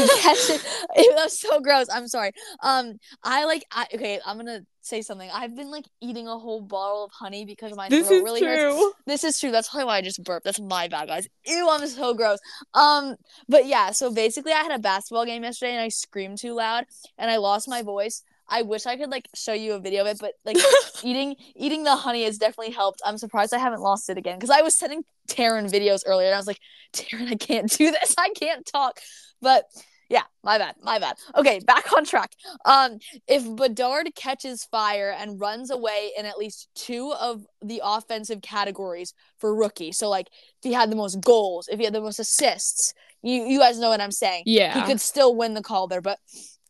it was so gross. I'm sorry. Um I like I okay, I'm gonna say something. I've been like eating a whole bottle of honey because my This throat is really hurts. true. This is true. That's probably why I just burped. That's my bad, guys. Ew, I'm so gross. Um, but yeah, so basically I had a basketball game yesterday and I screamed too loud and I lost my voice. I wish I could like show you a video of it, but like [LAUGHS] eating eating the honey has definitely helped. I'm surprised I haven't lost it again because I was sending Taryn videos earlier and I was like, Taryn, I can't do this. I can't talk. But yeah, my bad, my bad. Okay, back on track. Um, if Bedard catches fire and runs away in at least two of the offensive categories for rookie, so like if he had the most goals, if he had the most assists, you you guys know what I'm saying. Yeah. He could still win the Calder, but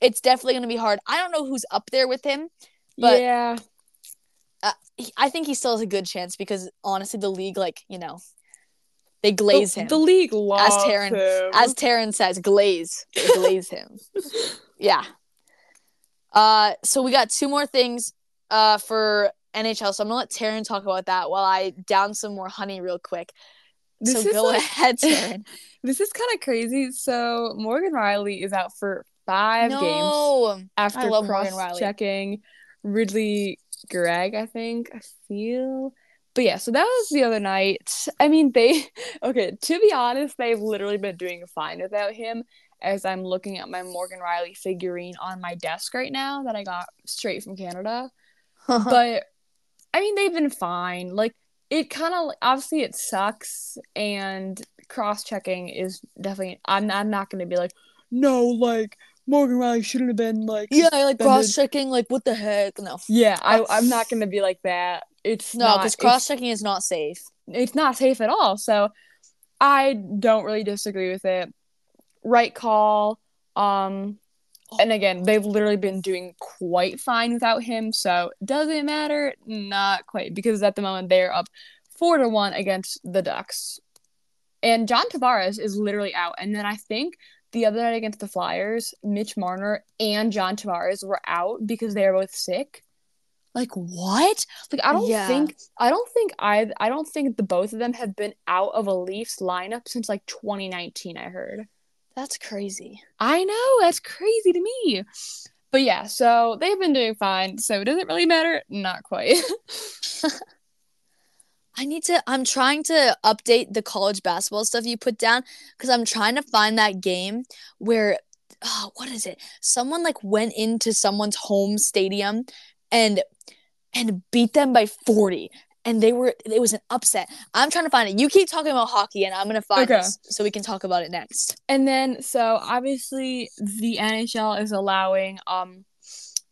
it's definitely going to be hard. I don't know who's up there with him. but- yeah. He- I think he still has a good chance because honestly, the league, like you know, they glaze the, him. The league loves Taryn- him. As Taryn says, glaze, They glaze him. [LAUGHS] Yeah. Uh, so we got two more things uh for NHL. So I'm gonna let Taryn talk about that while I down some more honey real quick. This so go like- ahead, [LAUGHS] Taryn. This is kind of crazy. So Morgan Rielly is out for five games after cross checking Ridly Greig, I think. I feel. But yeah, so that was the other night. I mean, they [LAUGHS] okay, to be honest, they've literally been doing fine without him as I'm looking at my Morgan Rielly figurine on my desk right now that I got straight from Canada. [LAUGHS] but I mean, they've been fine. Like it kind of obviously it sucks, and cross checking is definitely. I'm I'm not gonna be like, no, like Morgan Rielly shouldn't have been like. yeah, like cross checking. Like what the heck? No, Yeah, I I'm not gonna be like that. It's no, because cross checking is not safe. it's not safe at all. So I don't really disagree with it. Right call. Um and again, they've literally been doing quite fine without him. So does it matter? Not quite, because at the moment they're up four to one against the Ducks. And John Tavares is literally out. And then I think the other night against the Flyers, Mitch Marner and John Tavares were out because they were both sick. Like what? Like I don't Yeah. think I don't think I I don't think the both of them have been out of a Leafs lineup since like 2019. I heard. That's crazy. I know that's crazy to me. But yeah, so they've been doing fine. So does it really matter? Not quite. [LAUGHS] [LAUGHS] I need to. I'm trying to update the college basketball stuff you put down because I'm trying to find that game where, oh, what is it? Someone like went into someone's home stadium and and beat them by 40. and they were it was an upset. I'm trying to find it. You keep talking about hockey, and I'm gonna find Okay. this so we can talk about it next. And then so obviously the NHL is allowing um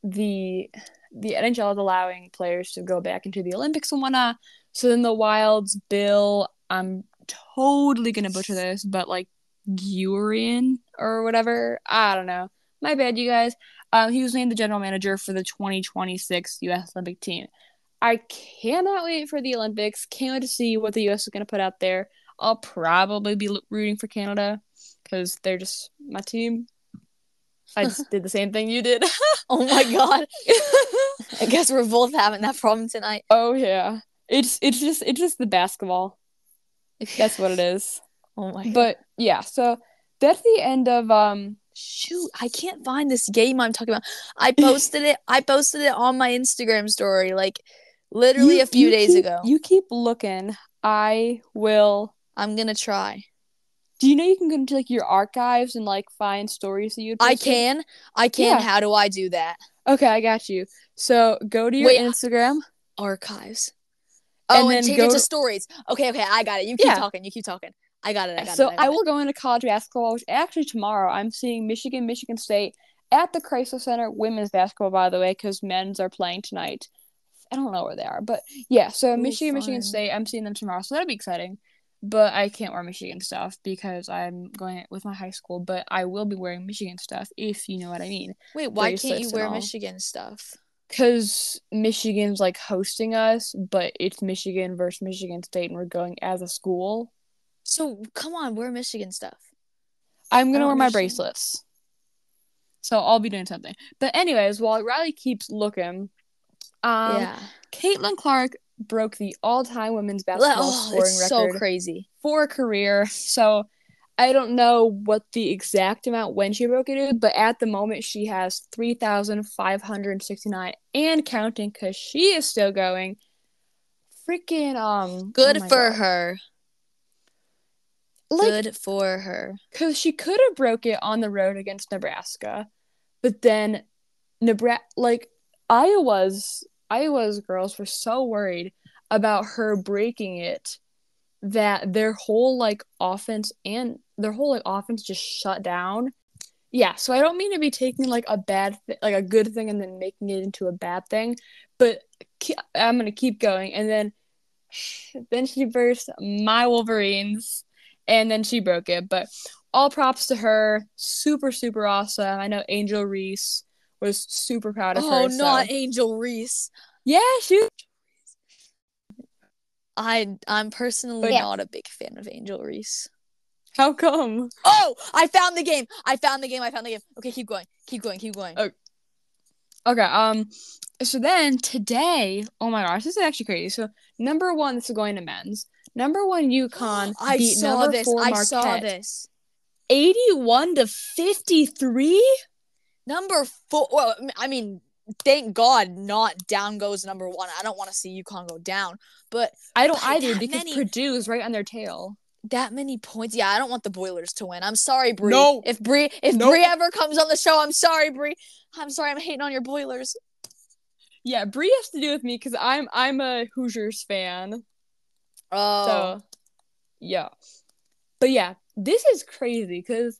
the the NHL is allowing players to go back into the Olympics and whatnot. So then the Wild's Bill, I'm totally gonna butcher this, but like Gurian or whatever. I don't know. My bad, you guys. Um, he was named the general manager for the 2026 U.S. Olympic team. I cannot wait for the Olympics. Can't wait to see what the U.S. is gonna put out there. I'll probably be rooting for Canada because they're just my team. I just did the same thing you did. [LAUGHS] Oh my god! [LAUGHS] I guess we're both having that problem tonight. oh yeah, it's it's just it's just the basketball. That's what it [LAUGHS] is. Oh my god! But yeah, so that's the end of um. shoot, I can't find this game I'm talking about. I posted it. I posted it on my Instagram story, like literally you- a few days keep- ago. You keep looking. I will. I'm gonna try. Do you know you can go into like your archives and like find stories that you? I can. I can. Yeah. How do I do that? Okay, I got you. So go to your Wait, Instagram. Archives. And Oh, and, then change go it to to- stories. Okay, okay, I got it. You keep Yeah. talking. You keep talking. I got it. I got it. so it. I, got will go into college basketball. Which actually tomorrow I'm seeing Michigan, Michigan State at the Crisler Center women's basketball. By the way, because men's are playing tonight. I don't know where they are, but yeah. So Ooh, Michigan, Michigan. State. I'm seeing them tomorrow, so that'll be exciting. But I can't wear Michigan stuff because I'm going with my high school. But I will be wearing Michigan stuff if you know what I mean. Wait, why can't you wear. Michigan stuff? Because Michigan's like hosting us, but it's Michigan versus Michigan State, and we're going as a school. So come on, wear Michigan stuff. I'm gonna wear my understand. bracelets. So I'll be doing something. But anyways, while Riley keeps looking, um yeah. Caitlin Clark broke the all-time women's basketball Oh, scoring it's so crazy. for a career. So I don't know what the exact amount when she broke it is, but at the moment she has 3,569 and counting because she is still going. Freaking um Good oh for God. her. Like Good for her. because she could have broke it on the road against Nebraska, but then Nebraska, like Iowa's Iowa's girls were so worried about her breaking it that their whole like offense and their whole like offense just shut down. Yeah, so I don't mean to be taking like a bad th- like a good thing and then making it into a bad thing, but ke- I'm gonna keep going and then [SIGHS] then she burst my Wolverines and then she broke it. But all props to her. Super, super awesome. I know Angel Reese was super proud of Oh, her. Oh, not Angel Reese. Yeah, she was. I I'm personally Yeah. not a big fan of Angel Reese. How come? Oh, I found the game. I found the game. I found the game. Okay, keep going. Keep going. Keep going. Oh. Okay, um, so then today, oh my gosh, this is actually crazy. So number one, this is going to men's. Number one, UConn [GASPS] I beat saw number this. four I Marquette, saw this. eighty-one to fifty-three. Number four. Well, I mean, thank God, not down goes number one. I don't want to see UConn go down, but I don't either because many- Purdue's right on their tail. That many points. Yeah, I don't want the Boilers to win. I'm sorry, Bree. No. If Bree, if No. Bree ever comes on the show, I'm sorry, Bree. I'm sorry. I'm hating on your Boilers. Yeah, Bree has to do with me because I'm I'm a Hoosiers fan. Oh, So, yeah. But yeah, this is crazy because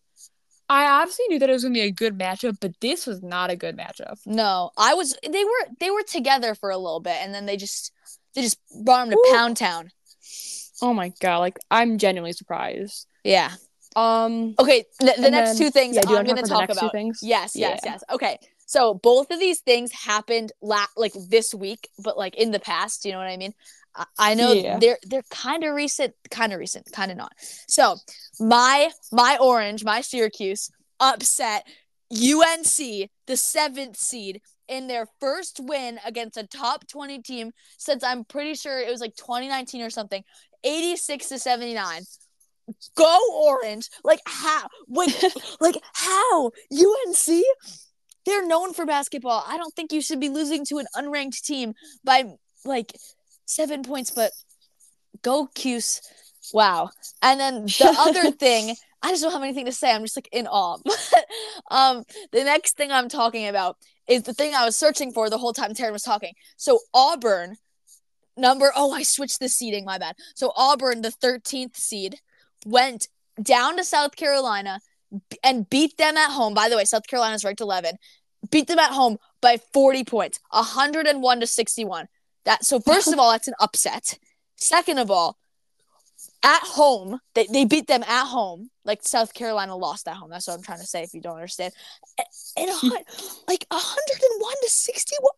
I obviously knew that it was gonna be a good matchup, but this was not a good matchup. no, I was. They were. They were together for a little bit, and then they just. They just brought him to Ooh. Pound Town. Oh my god, like I'm genuinely surprised. Yeah. Um, Okay. The, the next then- two things yeah, I'm going to talk about the next two things? Yes, yes, Yeah. yes. Okay. So both of these things happened la- like this week, but like in the past. You know what I mean? I, I know Yeah. they're they're kind of recent, kind of recent, kind of not. So my my orange, my Syracuse upset UNC, the seventh seed, in their first win against a top twenty team since I'm pretty sure it was like 2019 or something, 86 to 79 go orange. Like how like [LAUGHS] like how? UNC they're known for basketball. I don't think you should be losing to an unranked team by like 7 points but go Cuse. Wow. And then the [LAUGHS] other thing I just don't have anything to say. I'm just like in awe. [LAUGHS] Um the next thing I'm talking about is the thing I was searching for the whole time Taryn was talking. So Auburn number oh I switched the seeding, my bad. So Auburn, the 13th seed, went down to South Carolina and beat them at home. By the way, South Carolina's ranked 11. Beat them at home by 40 points, 101 to 61. That so first of all, that's an upset. Second of all, at home, they, they beat them at home. Like South Carolina lost at home. That's what I'm trying to say if you don't understand. And, [LAUGHS] and like 101 to 61.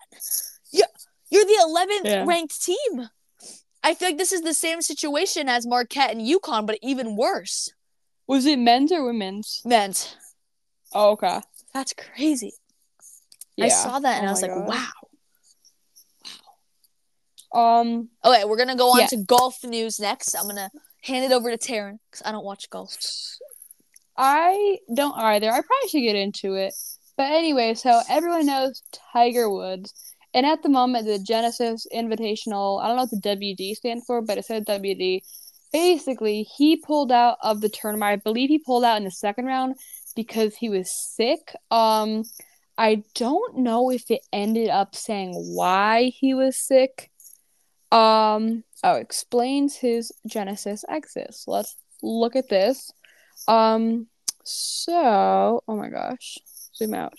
You're the 11th Yeah. ranked team. I feel like this is the same situation as Marquette and UConn, but even worse. Was it men's or women's? Men's. Oh, okay. that's crazy. Yeah. I saw that and Oh I was like, God. wow. Um, Okay, we're gonna go on Yeah. to golf news next. I'm gonna hand it over to Taryn because I don't watch golf. I don't either. I probably should get into it. But anyway, so everyone knows Tiger Woods. And at the moment, the Genesis Invitational, I don't know what the WD stands for, but it said WD. Basically, he pulled out of the tournament. I believe he pulled out in the second round because he was sick. Um, I don't know if it ended up saying why he was sick. Um, oh, explains his Genesis exit. Let's look at this. Um, so, oh my gosh, zoom out.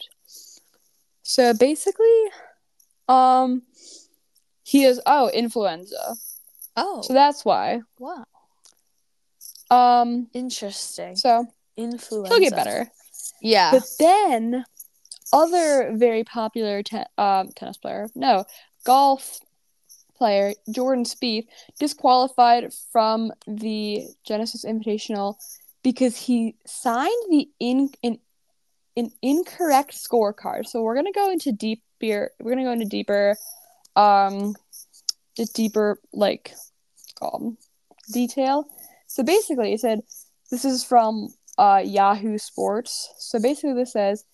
So basically, um, he is, oh, influenza. Oh, So that's why. wow, Um, interesting. so Influenza. he'll get better. Yeah. But then, other very popular te- um, tennis player, no, golf player, Jordan Spieth, disqualified from the Genesis Invitational because he signed the in, in an incorrect scorecard. So we're gonna go into We're gonna go into deeper, um, just deeper like, um, detail. So basically, it said this is from uh, Yahoo Sports. So basically, this says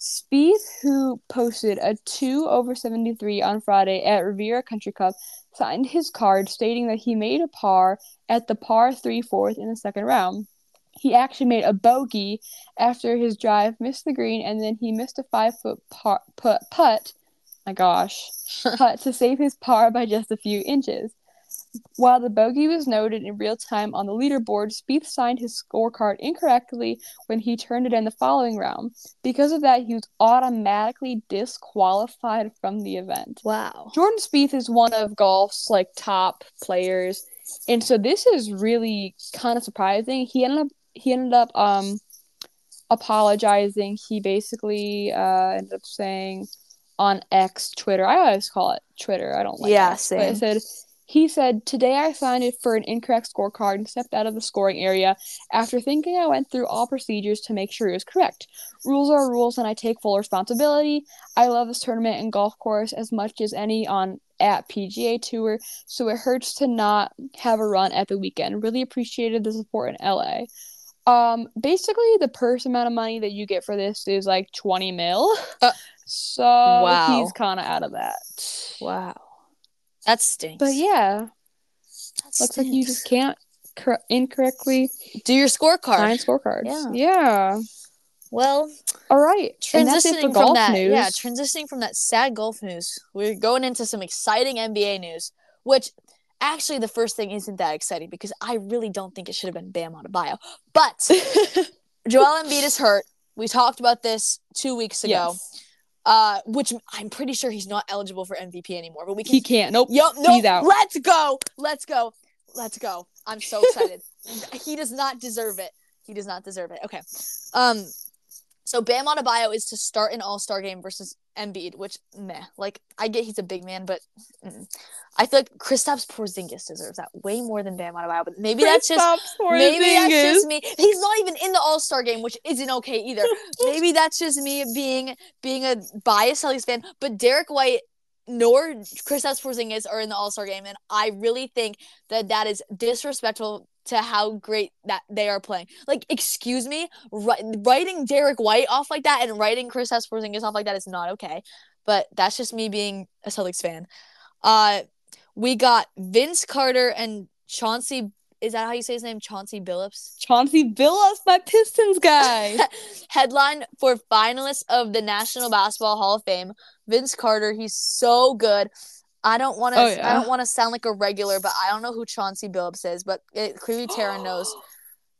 Spieth, who posted a 2 over 73 on Friday at Riviera Country Club, signed his card stating that he made a par at the par 3 fourth in the second round. He actually made a bogey after his drive missed the green, and then he missed a five foot par- put, putt. My gosh, [LAUGHS] putt to save his par by just a few inches. While the bogey was noted in real time on the leaderboard, Spieth signed his scorecard incorrectly when he turned it in the following round. Because of that, he was automatically disqualified from the event. Wow. Jordan Spieth is one of golf's like top players, and so this is really kind of surprising. He ended up he ended up um apologizing. He basically uh ended up saying on X Twitter. I always call it Twitter. I don't like Yeah, X, but it said he said, Today I signed it for an incorrect scorecard and stepped out of the scoring area after thinking I went through all procedures to make sure it was correct. Rules are rules and I take full responsibility. I love this tournament and golf course as much as any on at PGA Tour, so it hurts to not have a run at the weekend. Really appreciated the support in LA. Um, basically the purse amount of money that you get for this is like 20 mil. Uh, so wow. he's kind of out of that. Wow. That stinks. But yeah, That looks like you just can't cor- incorrectly do your scorecard. sign scorecards. Yeah. Yeah. Well, All right. And that's it transitioning for from golf that, news. yeah, transitioning from that sad golf news, we're going into some exciting NBA news. Which actually, the first thing isn't that exciting because I really don't think it should have been Bam Adebayo. But [LAUGHS] Joel Embiid is hurt. We talked about this two weeks ago. yes. Uh, which I'm pretty sure he's not eligible for MVP anymore. But we can He can't. Nope. Yo, no, He's out. let's go. Let's go. Let's go. I'm so excited. [LAUGHS] he does not deserve it. He does not deserve it. Okay. Um so Bam Adebayo is to start an All-Star game versus Embiid, which meh. Like I get he's a big man, but mm. I feel like Kristaps Porzingis deserves that way more than Bam Adebayo, but maybe that's just Kristaps Maybe that's just me. He's not even in the All Star game, which isn't okay either. [LAUGHS] Maybe that's just me being being a biased Celtics fan. But Derrick White nor Kristaps Porzingis are in the All Star game, and I really think that that is disrespectful to how great that they are playing. Like, excuse me, wri- writing Derrick White off like that and writing Kristaps Porzingis off like that is not okay. But that's just me being a Celtics fan. Uh, we got Vince Carter and Chauncey. Is that how you say his name? Chauncey Billups. Chauncey Billups, my Pistons guy. [LAUGHS] Headline for finalists of the National Basketball Hall of Fame. Vince Carter, he's so good. I don't want to. Oh, I don't want to sound like a regular, but I don't know who Chauncey Billups is. But it, clearly, Tara knows. [GASPS]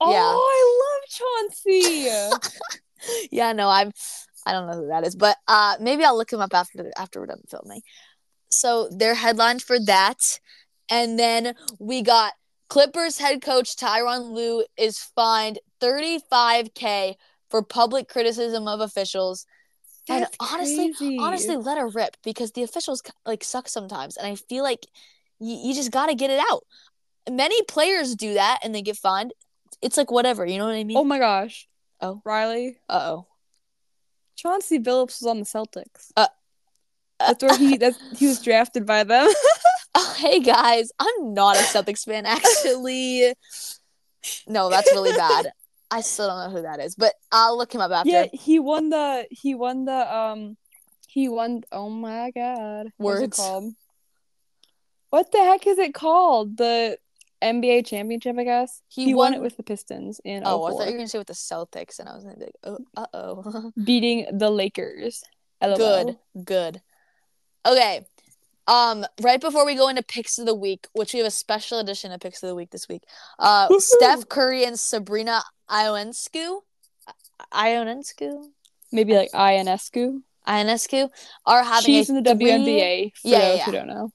Oh, Yeah. I love Chauncey. [LAUGHS] yeah, no, I'm. I don't know who that is, but uh, maybe I'll look him up after after we're done filming. So they're headlined for that, and then we got Clippers head coach Tyronn Lue is fined 35k for public criticism of officials. And honestly, crazy. honestly, let her rip because the officials like suck sometimes, and I feel like you, you just got to get it out. Many players do that and they get fined. It's like whatever, you know what I mean? Oh my gosh. Oh. Riley. Uh oh. Chauncey Billups was on the Celtics. Uh, that's where he that's he was drafted by them. [LAUGHS] [LAUGHS] Oh, hey guys, I'm not a Celtics fan actually. [LAUGHS] No, that's really bad. I still don't know who that is, but I'll look him up after. yeah, he won the he won the um he won oh my god. What's it Words. called? What the heck is it called? The NBA championship, I guess. He He, won, won- it with the Pistons in Oh, I thought you were gonna say with the Celtics, and I was gonna be like, oh, uh oh. [LAUGHS] beating the Lakers. LOL. good, good. Okay. Um, right before we go into picks of the week, which we have a special edition of picks of the week this week. Uh, Woohoo! Steph Curry and Sabrina Ionescu, Ionescu, Maybe like Ionescu. Ionescu are having She's a in the three- WNBA. For Yeah, those yeah. who don't know.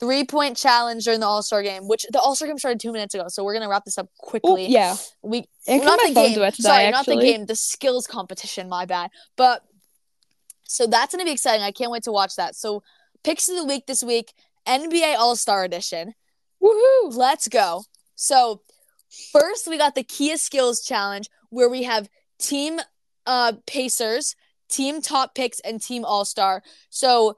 three point challenge during the All Star game, which the All Star game started two minutes ago. So we're gonna wrap this up quickly. yeah. We And not the game. today, Sorry, not the game. The skills competition. My bad. But so that's gonna be exciting. I can't wait to watch that. So picks of the week this week: NBA All Star Edition. Woohoo! Let's go. So first, we got the Kia Skills Challenge, where we have Team uh Pacers, Team Top Picks, and Team All Star. So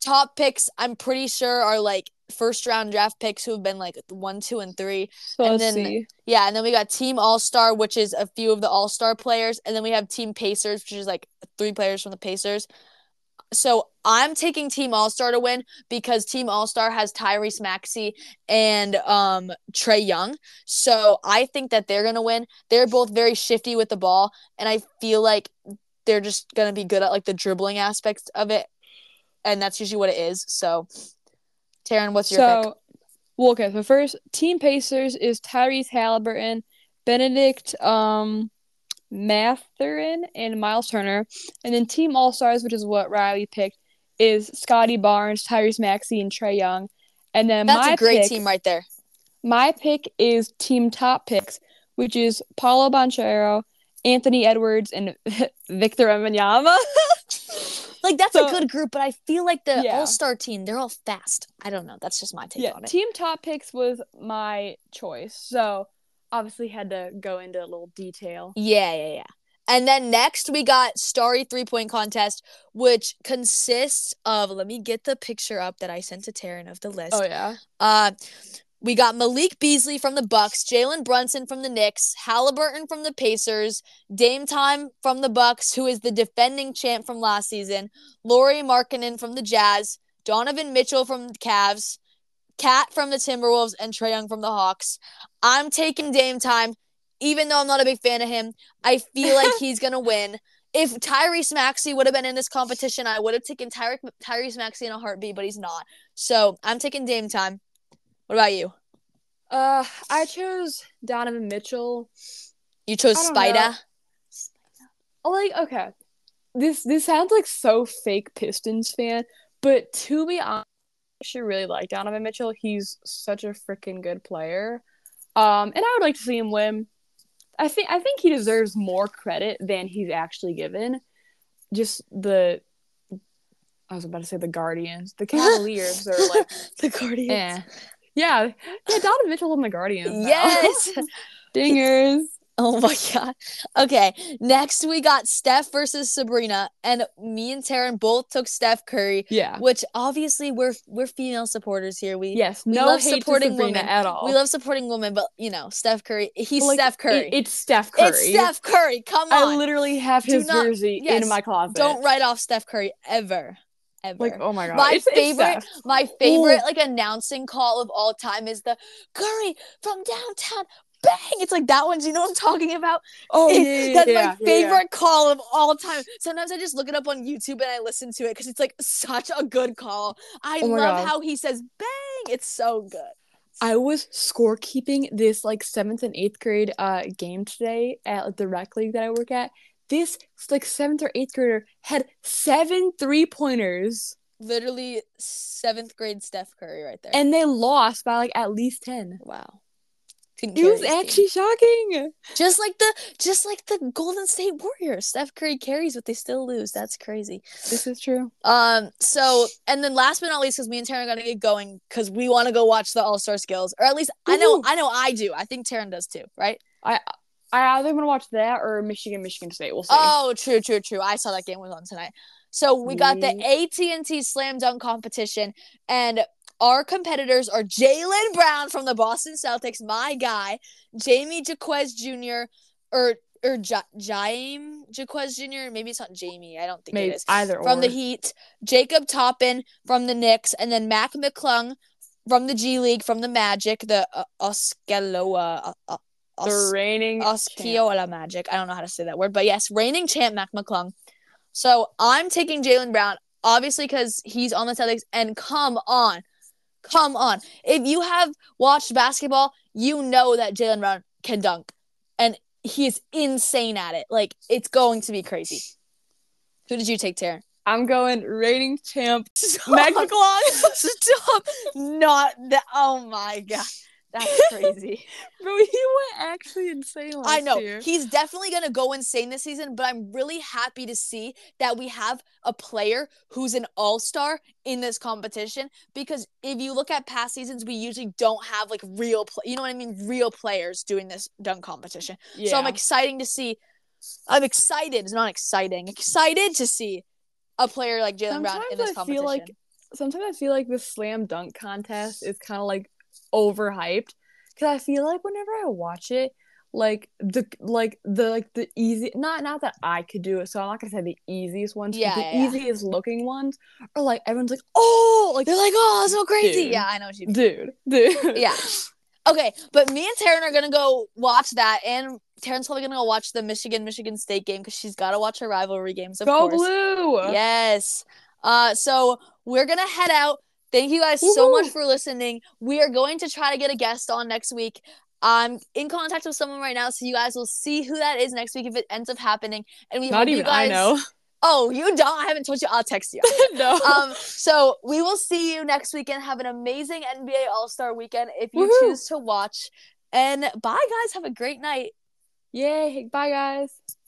top picks, I'm pretty sure are like first round draft picks who have been like one, two, and three. So And then- see. Yeah, and then we got Team All Star, which is a few of the All Star players, and then we have Team Pacers, which is like three players from the Pacers. So I'm taking Team All Star to win because Team All Star has Tyrese Maxey and um Trae Young. So I think that they're gonna win. They're both very shifty with the ball, and I feel like they're just gonna be good at like the dribbling aspects of it, and that's usually what it is. So, Taryn, what's your so, pick? well, okay. So first, Team Pacers is Tyrese Haliburton, Bennedict um, Mathurin, and Miles Turner, and then Team All Stars, which is what Riley picked, is Scottie Barnes, Tyrese Maxey, and Trae Young. And then That's my a great pick, team right there. My pick is Team Top Picks, which is Paolo Banchero, Anthony Edwards, and [LAUGHS] Victor Wembanyama. [LAUGHS] Like that's So- a good group, but I feel like the Yeah. All Star team, they're all fast. I don't know. That's just my take yeah, on it. Team Top Picks was my choice. So obviously had to go into a little detail. Yeah, yeah, yeah. And then next we got Starry three point contest, which consists of let me get the picture up that I sent to Taryn of the list. Oh yeah. Uh, we got Malik Beasley from the Bucks, Jalen Brunson from the Knicks, Haliburton from the Pacers, Dame Time from the Bucks, who is the defending champ from last season, Lauri Markkanen from the Jazz, Donovan Mitchell from the Cavs, Cat from the Timberwolves, and Trae Young from the Hawks. I'm taking Dame Time, even though I'm not a big fan of him. I feel like [LAUGHS] he's gonna win. If Tyrese Maxey would have been in this competition, I would have taken Tyre- Tyrese Maxey in a heartbeat, but he's not. So I'm taking Dame Time. What about you? Uh I chose Donovan Mitchell. You chose Spider. Oh, Like, okay. This this sounds like so fake Pistons fan, but to be honest, actually really like Donovan Mitchell. He's such a freaking good player. Um, and I would like to see him win. I think I think he deserves more credit than he's actually given. Just the I was about to say the Guardians. The Cavaliers are like [LAUGHS] the Guardians. eh. Yeah. Yeah, Donovan Mitchell on the Guardians. Yes. [LAUGHS] Dingers. Oh my god. Okay. Next we got Steph versus Sabrina, and me and Taryn both took Steph Curry, Yeah. which obviously we're we're female supporters here. We Yes. we no love hate supporting women. at all. we love supporting women, but you know Steph Curry. He's Like, Steph Curry. it- it's Steph Curry. It's Steph Curry. Come on. I literally have his not- jersey yes, in my closet. Don't write off Steph Curry ever. Ever. like oh my god. My It's- it's favorite, Steph. my favorite like announcing call of all time is the Curry from downtown bang. It's like that one. Do you know what I'm talking about? Oh It- yeah, yeah, That's yeah, my favorite call of all time. Sometimes I just look it up on YouTube and I listen to it because it's like such a good call. I Oh love God. how he says bang. It's so good. I was scorekeeping this like seventh and eighth grade uh game today at like, the rec league that I work at. This like seventh or eighth grader had seven three pointers, Literally seventh grade Steph Curry right there. and they lost by like at least ten. wow. It was actually shocking. just like the just like the Golden State Warriors. Steph Curry carries, but they still lose. That's crazy. This is true. Um. So, and then last but not least, because me and Taryn are gonna get going, because we want to go watch the All Star Skills, or at least I know, I know, I do. I think Taryn does too, right? I I either want to watch that or Michigan, Michigan State. We'll see. Oh, true, true, true. I saw that game was on tonight. So we got the AT&T Slam Dunk competition, and our competitors are Jaylen Brown from the Boston Celtics, my guy, Jamie Jaquez Jr. or or ja- Jaime Jaquez Jr. Maybe it's not Jamie. I don't think Maybe it is. either From or. the Heat, Jacob Toppin from the Knicks, and then Mac McClung from the G League from the Magic, the uh, Osceola. Uh, uh, the reigning. Osceola Magic. I don't know how to say that word, but yes, reigning champ Mac McClung. So I'm taking Jaylen Brown, obviously because he's on the Celtics. And come on, come on. If you have watched basketball, you know that Jaylen Brown can dunk, and he is insane at it. Like it's going to be crazy. Who did you take, Taryn? I'm going reigning champ [LAUGHS] Stop. Mac [LAUGHS] Stop. Not that. Oh my god, that's [LAUGHS] crazy. Bro, he went actually insane last I know year. he's definitely gonna go insane this season, but I'm really happy to see that we have a player who's an all-star in this competition. Because if you look at past seasons, we usually don't have like real, pl- you know what I mean, real players doing this dunk competition. yeah. So I'm exciting to see. I'm excited. It's not exciting. Excited to see a player like Jaylen Brown in this Sometimes I competition. feel like sometimes I feel like the slam dunk contest is kind of like overhyped because I feel like whenever I watch it, like the like the like the easy not not that I could do it, so I'm not gonna say the easiest ones. but Yeah, the yeah. easiest looking ones are like everyone's like, oh, like they're like, oh, that's so crazy. Dude. Yeah, I know what you mean. dude, dude. [LAUGHS] yeah. Okay, but me and Taryn are gonna go watch that, and Taryn's probably gonna go watch the Michigan Michigan State game because she's gotta watch her rivalry games. Of Go course. blue. Yes. Uh, so we're gonna head out. Thank you guys so much for listening. We are going to try to get a guest on next week. I'm in contact with someone right now, so you guys will see who that is next week if it ends up happening. And we Not hope even you guys. I know. Oh, you don't? I haven't told you. I'll text you. [LAUGHS] no. um, so we will see you next weekend. Have an amazing NBA All Star weekend if you Woohoo. choose to watch. And bye, guys. Have a great night. Yay. Bye guys.